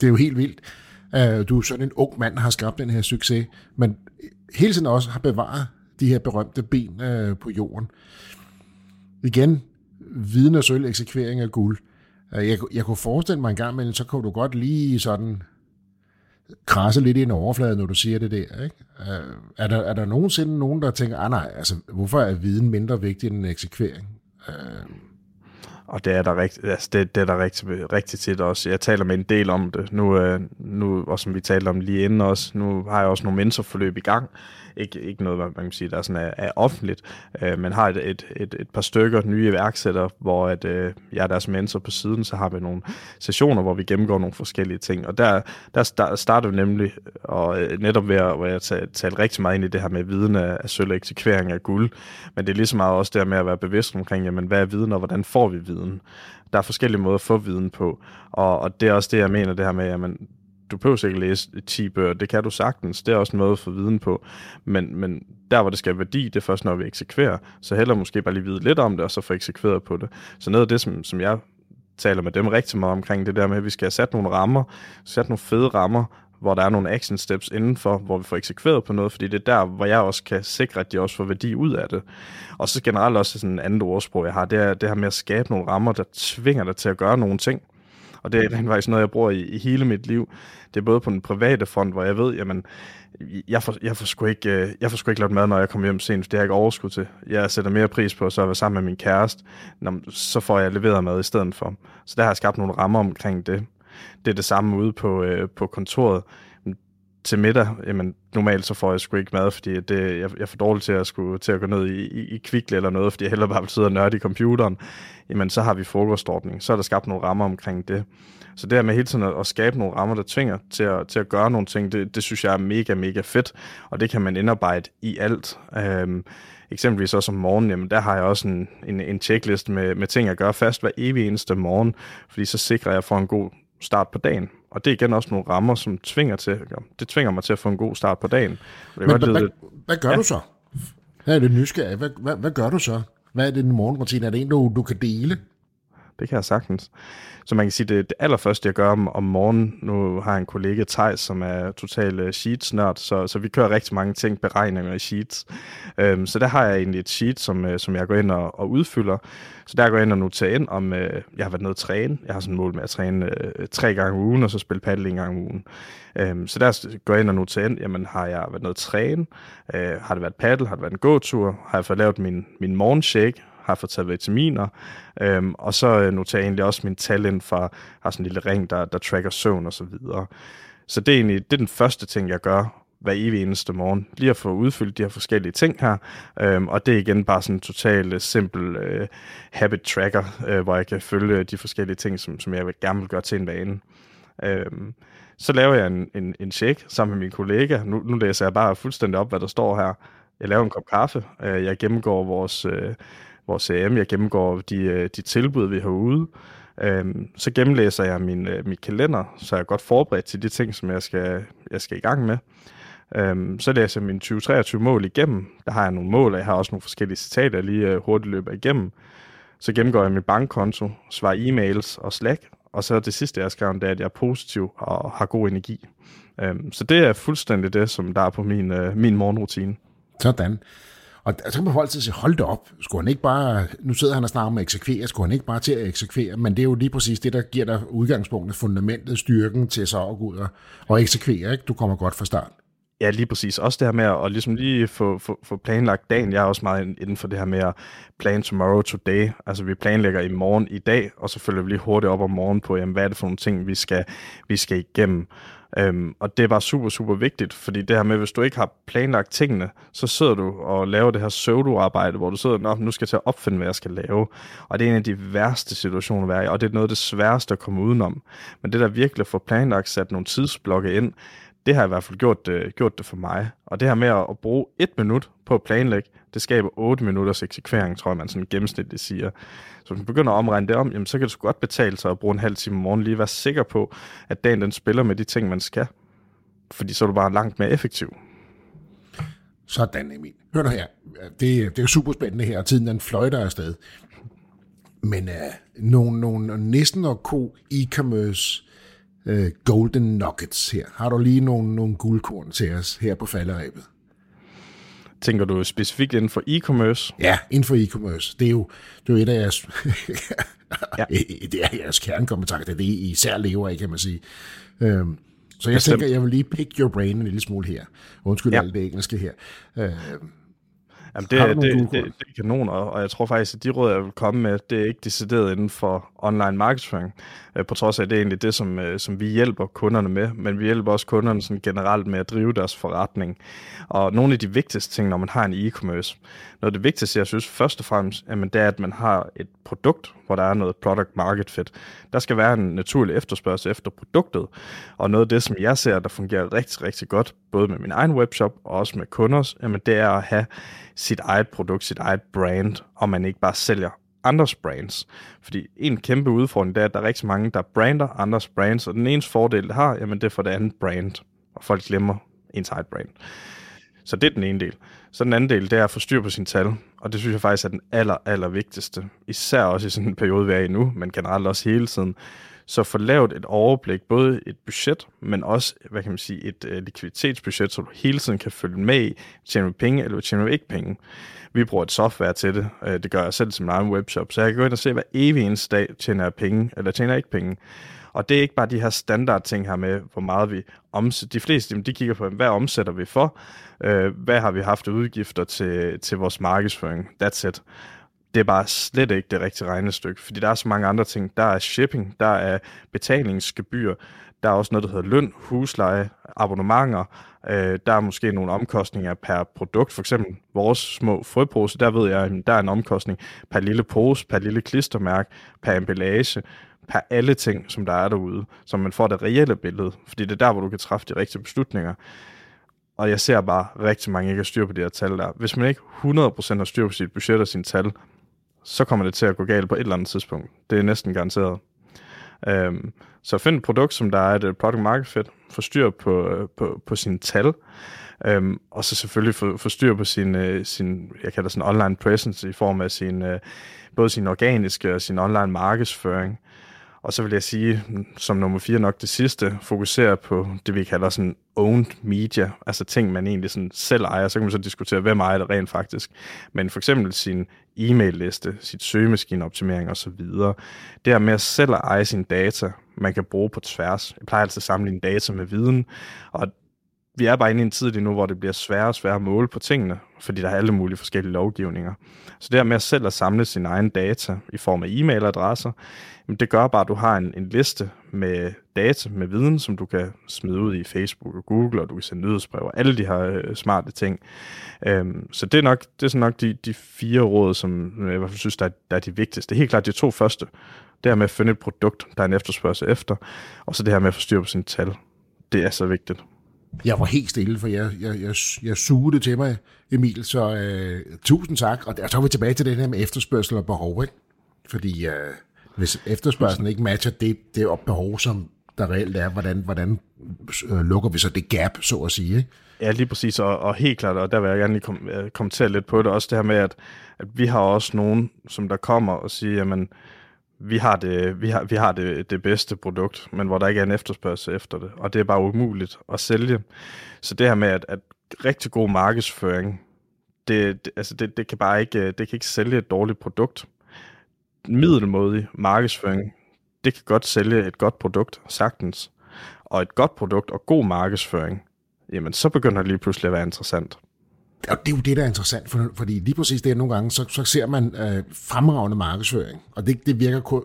det er jo helt vildt. Uh, du er sådan en ung mand, der har skabt den her succes, men hele tiden også har bevaret de her berømte ben uh, på jorden. Igen, viden og sølv, eksekvering af guld. Uh, jeg, jeg kunne forestille mig en gang men så kunne du godt lige sådan krasse lidt i en overflade, når du siger det der. Ikke? Øh, er, der, er der nogensinde nogen, der tænker, ah nej, altså, hvorfor er viden mindre vigtig end en eksekvering? Øh. Og det er der rigt, altså det, det er der rigtig, rigtig tit også. Jeg taler med en del om det nu, øh, nu og som vi talte om lige inden også. Nu har jeg også nogle mentorforløb i gang, ikke, ikke noget, man kan sige, der er, sådan, er, er offentligt, øh, men har et, et, et, et par stykker nye iværksættere, hvor at, øh, jeg er deres mentor på siden, så har vi nogle sessioner, hvor vi gennemgår nogle forskellige ting. Og der, der starter vi nemlig, og øh, netop ved at, hvor jeg talte rigtig meget ind i det her med viden af, af sølv og eksekvering af guld, men det er lige så meget også der med at være bevidst omkring, jamen, hvad er viden, og hvordan får vi viden? Der er forskellige måder at få viden på, og, og det er også det, jeg mener, det her med, jamen, du behøver ikke læse 10 bøger, det kan du sagtens, det er også en måde at for viden på, men, men der, hvor det skal have værdi, det er først, når vi eksekverer, så heller måske bare lige vide lidt om det, og så få eksekveret på det. Så noget af det, som, som jeg taler med dem rigtig meget omkring, det der med, at vi skal have sat nogle rammer, sat nogle fede rammer, hvor der er nogle action steps indenfor, hvor vi får eksekveret på noget, fordi det er der, hvor jeg også kan sikre, at de også får værdi ud af det. Og så generelt også sådan en anden ordsprog, jeg har, det er det her med at skabe nogle rammer, der tvinger dig til at gøre nogle ting. Og det er rent faktisk noget, jeg bruger i, i hele mit liv. Det er både på den private front, hvor jeg ved, jamen, jeg får, jeg får, sgu ikke, øh, jeg får sgu ikke lavet mad, når jeg kommer hjem sent, for det har jeg ikke overskud til. Jeg sætter mere pris på så at være sammen med min kæreste, så får jeg leveret mad i stedet for. Så der har jeg skabt nogle rammer omkring det. Det er det samme ude på, øh, på kontoret til middag, jamen normalt så får jeg sgu ikke mad, fordi det, jeg, jeg er for dårlig til at, skulle, til at gå ned i, i, i kvikle eller noget, fordi jeg hellere bare vil sidde og nørde i computeren. Jamen så har vi frokostordning, så er der skabt nogle rammer omkring det. Så det her med hele tiden at, at skabe nogle rammer, der tvinger til at, til at gøre nogle ting, det, det synes jeg er mega, mega fedt, og det kan man indarbejde i alt. Øhm, eksempelvis også om morgenen, jamen der har jeg også en, en, en checklist med, med ting, jeg gør fast hver evig eneste morgen, fordi så sikrer jeg for en god start på dagen. Og det er igen også nogle rammer, som tvinger til, det tvinger mig til at få en god start på dagen. Det Men, hvad, hvad, hvad gør ja. du så? Hvad er det nysgerrige? Hvad, hvad, hvad gør du så? Hvad er det din morgenrutine? Er det en, du, du kan dele? Det kan jeg sagtens. Så man kan sige, det, det allerførste, jeg gør om, om morgenen, nu har jeg en kollega, Tejs, som er total uh, sheets-nørd, så, så vi kører rigtig mange ting, beregninger i sheets. Um, så der har jeg egentlig et sheet, som, uh, som jeg går ind og, og udfylder. Så der går jeg ind og noterer ind, om uh, jeg har været nede at træne. Jeg har sådan et mål med at træne uh, tre gange om ugen, og så spille paddle en gang om ugen. Um, så der går jeg ind og noterer ind, jamen har jeg været nede at træne? Uh, har det været paddle? Har det været en gåtur? Har jeg fået lavet min, min morgenshake? Har fået taget vitaminer, øhm, og så øh, noterer jeg egentlig også min tal ind fra, har sådan en lille ring, der, der tracker søvn og så videre. Så det er egentlig det er den første ting, jeg gør hver evig eneste morgen. Lige at få udfyldt de her forskellige ting her, øhm, og det er igen bare sådan en total øh, simpel øh, habit tracker, øh, hvor jeg kan følge øh, de forskellige ting, som, som jeg vil gerne vil gøre til en vane. Øhm, så laver jeg en, en, en shake sammen med min kollega. Nu, nu læser jeg bare fuldstændig op, hvad der står her. Jeg laver en kop kaffe. Jeg gennemgår vores, vores øh, CRM, jeg gennemgår de, øh, de tilbud, vi har ude. Øhm, så gennemlæser jeg min, øh, kalender, så jeg er godt forberedt til de ting, som jeg skal, jeg skal i gang med. Øhm, så læser jeg mine 2023 mål igennem. Der har jeg nogle mål, og jeg har også nogle forskellige citater, jeg lige øh, hurtigt løber igennem. Så gennemgår jeg min bankkonto, svarer e-mails og Slack, og så det sidste, jeg skrev, det er, at jeg er positiv og har god energi. Øhm, så det er fuldstændig det, som der er på min, øh, min morgenrutine. Sådan. Og så kan man folk sige, hold det op, skulle han ikke bare, nu sidder han og snakker om at eksekvere, skulle han ikke bare til at eksekvere, men det er jo lige præcis det, der giver dig udgangspunktet, fundamentet, styrken til så at gå ud og, og eksekvere, ikke? Du kommer godt fra start. Ja, lige præcis. Også det her med at ligesom lige få, få, få planlagt dagen. Jeg er også meget inden for det her med at plan tomorrow today. Altså vi planlægger i morgen i dag, og så følger vi lige hurtigt op om morgenen på, jamen, hvad er det for nogle ting, vi skal, vi skal igennem. Øhm, og det var super, super vigtigt, fordi det her med, hvis du ikke har planlagt tingene, så sidder du og laver det her pseudo-arbejde, hvor du sidder, Nå, nu skal jeg til at opfinde, hvad jeg skal lave. Og det er en af de værste situationer at være i, og det er noget af det sværeste at komme udenom. Men det der virkelig at få planlagt, sat nogle tidsblokke ind, det har i hvert fald gjort øh, gjort det for mig. Og det her med at, at bruge et minut på at planlægge, det skaber 8 minutters eksekvering, tror jeg, man sådan gennemsnitligt siger. Så hvis man begynder at omregne det om, jamen, så kan det sgu godt betale sig at bruge en halv time om morgenen, lige være sikker på, at dagen den spiller med de ting, man skal. Fordi så er du bare langt mere effektiv. Sådan, Emil. Hør nu her. Det, det er super spændende her, og tiden den fløjter afsted. Men uh, nogle, nogle næsten og ko e-commerce uh, golden nuggets her. Har du lige nogle, nogle guldkorn til os her på falderæbet? Tænker du specifikt inden for e-commerce? Ja, inden for e-commerce. Det er jo, det er jo et af jeres, [laughs] ja. [laughs] det er jeres kernekompetence, det er det, I især lever af, kan man sige. Øhm, så jeg Bestemt. tænker, jeg vil lige pick your brain en lille smule her. Undskyld ja. alt det engelske her. Øhm, Jamen det, det, det, det, det er kanon, og jeg tror faktisk, at de råd, jeg vil komme med, det er ikke decideret inden for online marketing, øh, på trods af, at det er egentlig det, som, øh, som vi hjælper kunderne med, men vi hjælper også kunderne sådan generelt med at drive deres forretning. Og nogle af de vigtigste ting, når man har en e-commerce, noget af det vigtigste, jeg synes først og fremmest, jamen, det er, at man har et produkt, hvor der er noget product market fit. Der skal være en naturlig efterspørgsel efter produktet, og noget af det, som jeg ser, der fungerer rigtig, rigtig godt, både med min egen webshop og også med kunders, jamen, det er at have sit eget produkt, sit eget brand, og man ikke bare sælger andres brands. Fordi en kæmpe udfordring, det er, at der er rigtig mange, der brander andres brands, og den eneste fordel, det har, jamen det er for det andet brand, og folk glemmer ens eget brand. Så det er den ene del. Så den anden del, det er at få styr på sine tal, og det synes jeg faktisk er den aller, aller vigtigste. Især også i sådan en periode, vi er i nu, men generelt også hele tiden. Så få lavet et overblik, både et budget, men også, hvad kan man sige, et øh, likviditetsbudget, så du hele tiden kan følge med i, tjener vi penge, eller tjener vi ikke penge. Vi bruger et software til det. Øh, det gør jeg selv som en egen webshop, så jeg kan gå ind og se, hvad evig eneste dag tjener jeg penge, eller tjener jeg ikke penge. Og det er ikke bare de her standard ting her med, hvor meget vi omsætter. De fleste, de kigger på, hvad omsætter vi for? Øh, hvad har vi haft udgifter til, til vores markedsføring? That's it det er bare slet ikke det rigtige regnestykke, fordi der er så mange andre ting. Der er shipping, der er betalingsgebyr, der er også noget, der hedder løn, husleje, abonnementer, øh, der er måske nogle omkostninger per produkt. For eksempel vores små frøpose, der ved jeg, at der er en omkostning per lille pose, per lille klistermærke, per emballage, per alle ting, som der er derude, så man får det reelle billede, fordi det er der, hvor du kan træffe de rigtige beslutninger. Og jeg ser bare rigtig mange ikke har styr på de her tal der. Hvis man ikke 100% har styr på sit budget og sine tal, så kommer det til at gå galt på et eller andet tidspunkt. Det er næsten garanteret. Øhm, så find et produkt, som der er et product market fit, få styr på, øh, på, på sine tal, øhm, og så selvfølgelig få, få styr på sin, øh, sin, jeg kalder sådan online presence i form af sin, øh, både sin organiske og sin online markedsføring. Og så vil jeg sige, som nummer fire nok det sidste, fokusere på det, vi kalder sådan owned media, altså ting, man egentlig sådan selv ejer. Så kan man så diskutere, hvem ejer det rent faktisk. Men for eksempel sin e-mail-liste, sit søgemaskineoptimering osv. Det her med at selv eje sin data, man kan bruge på tværs. Jeg plejer altid at sammenligne data med viden, og vi er bare inde i en tid lige nu, hvor det bliver sværere og sværere at måle på tingene, fordi der er alle mulige forskellige lovgivninger. Så det her med at selv at samle sin egen data i form af e-mailadresser, det gør bare, at du har en, en liste med data, med viden, som du kan smide ud i Facebook og Google, og du kan sende nyhedsbrev og alle de her øh, smarte ting. Øhm, så det er nok, det er sådan nok de, de fire råd, som jeg i hvert fald synes, der er, der er de vigtigste. Det er Helt klart de to første. Det her med at finde et produkt, der er en efterspørgsel efter, og så det her med at forstyrre på sine tal. Det er så vigtigt. Jeg var helt stille, for jeg, jeg, jeg, jeg sugede det til mig, Emil, så øh, tusind tak. Og så er vi tilbage til det her med efterspørgsel og behov, ikke? Fordi øh, hvis efterspørgselen ikke matcher det, det behov, som der reelt er, hvordan, hvordan øh, lukker vi så det gap, så at sige, ikke? Ja, lige præcis, og, og helt klart, og der vil jeg gerne lige kom, øh, kommentere lidt på det, også det her med, at, at vi har også nogen, som der kommer og siger, jamen, vi har, det, vi har, vi har det, det bedste produkt, men hvor der ikke er en efterspørgsel efter det, og det er bare umuligt at sælge. Så det her med, at, at rigtig god markedsføring, det, det, altså det, det, kan bare ikke, det kan ikke sælge et dårligt produkt. Middelmådig markedsføring, det kan godt sælge et godt produkt, sagtens. Og et godt produkt og god markedsføring, jamen så begynder det lige pludselig at være interessant. Og det er jo det, der er interessant, for, fordi lige præcis det nogle gange, så, så ser man øh, fremragende markedsføring, og det, det virker kun,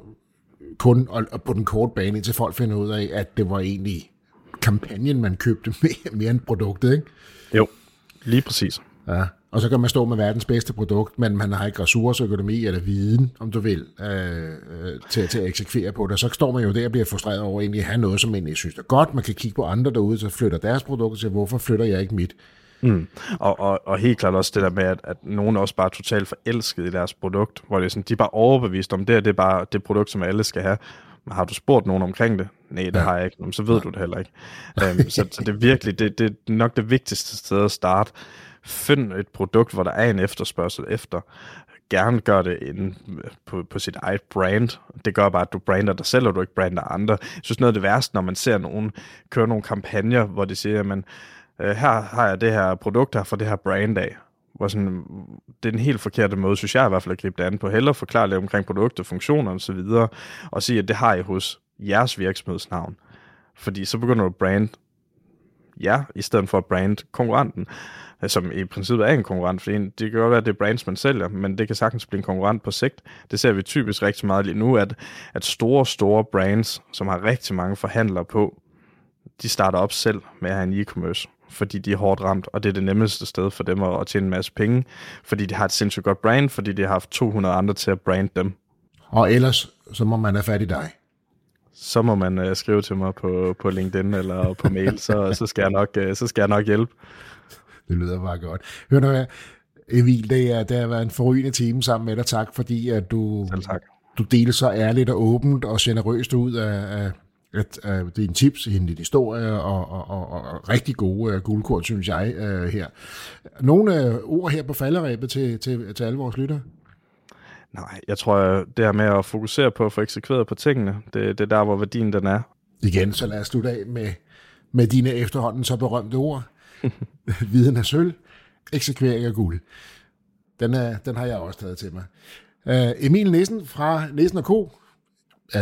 kun og, og på den korte bane, indtil folk finder ud af, at det var egentlig kampagnen, man købte [laughs] mere, mere end produktet, ikke? Jo, lige præcis. Ja, og så kan man stå med verdens bedste produkt, men man har ikke ressourcer, økonomi eller viden, om du vil, øh, øh, til, til at eksekvere på det. Så står man jo der og bliver frustreret over egentlig at have noget, som egentlig synes er godt. Man kan kigge på andre derude, så flytter deres produkt og siger, hvorfor flytter jeg ikke mit? Mm. Og, og, og helt klart også det der med, at, at nogen er også bare totalt forelsket i deres produkt, hvor det er sådan, de er bare overbevist om, det her det er bare det produkt, som alle skal have. Men har du spurgt nogen omkring det? Nej, det ja. har jeg ikke. Så ved du det heller ikke. um, så, så det er virkelig, det, det er nok det vigtigste sted at starte. Find et produkt, hvor der er en efterspørgsel efter. Gerne gør det inde på, på sit eget brand. Det gør bare, at du brander dig selv, og du ikke brander andre. Jeg synes noget af det værste, når man ser nogen køre nogle kampagner, hvor de siger, at man, øh, her har jeg det her produkt her fra det her brand af. Hvor sådan, det er en helt forkerte måde, synes jeg i hvert fald at gribe det an på. Heller forklare lidt omkring produkter, funktioner og så videre, og sige, at det har I hos jeres virksomhedsnavn. Fordi så begynder du at brand ja, i stedet for at brand konkurrenten, øh, som i princippet er en konkurrent, for det kan godt være, at det er brands, man sælger, men det kan sagtens blive en konkurrent på sigt. Det ser vi typisk rigtig meget lige nu, at, at store, store brands, som har rigtig mange forhandlere på, de starter op selv med at have en e-commerce fordi de er hårdt ramt, og det er det nemmeste sted for dem at, tjene en masse penge, fordi de har et sindssygt godt brand, fordi de har haft 200 andre til at brande dem. Og ellers, så må man have fat i dig. Så må man uh, skrive til mig på, på LinkedIn eller på mail, så, så, skal jeg nok, uh, så skal jeg nok hjælpe. Det lyder bare godt. Hør nu, Emil, det, er, det har været en forrygende time sammen med dig. Tak, fordi at du, Selv tak. du deler så ærligt og åbent og generøst ud af, af at uh, det er en tips, en lille historie og, og, og, og rigtig gode uh, guldkort, synes jeg, uh, her. Nogle uh, ord her på falderæbet til, til, til alle vores lyttere? Nej, jeg tror, det her med at fokusere på at få eksekveret på tingene, det, det er der, hvor værdien den er. Igen, så lad os slutte af med, med dine efterhånden så berømte ord. [laughs] Viden er sølv, eksekvering er guld. Den, er, den har jeg også taget til mig. Uh, Emil Nissen fra Nissen Co. Uh,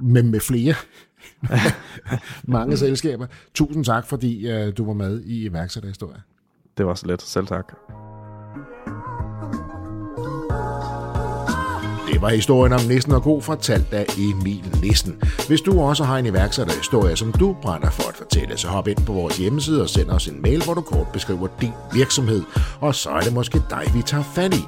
med, med flere. [laughs] Mange selskaber. Tusind tak, fordi uh, du var med i iværksætterhistorie. Det var så let. Selv tak. Det var historien om Nissen og God fortalt af Emil Nissen. Hvis du også har en iværksætterhistorie, som du brænder for at fortælle, så hop ind på vores hjemmeside og send os en mail, hvor du kort beskriver din virksomhed, og så er det måske dig, vi tager fat i.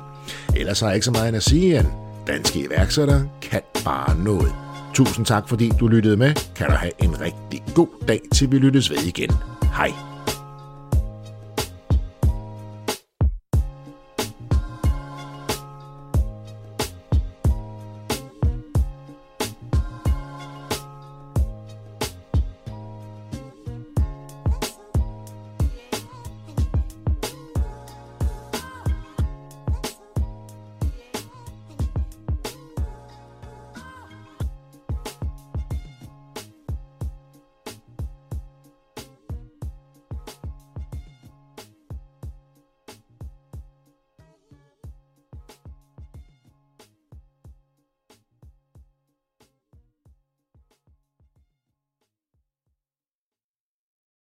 Ellers har jeg ikke så meget at sige end, danske iværksættere kan bare noget. Tusind tak, fordi du lyttede med. Kan du have en rigtig god dag, til vi lyttes ved igen. Hej.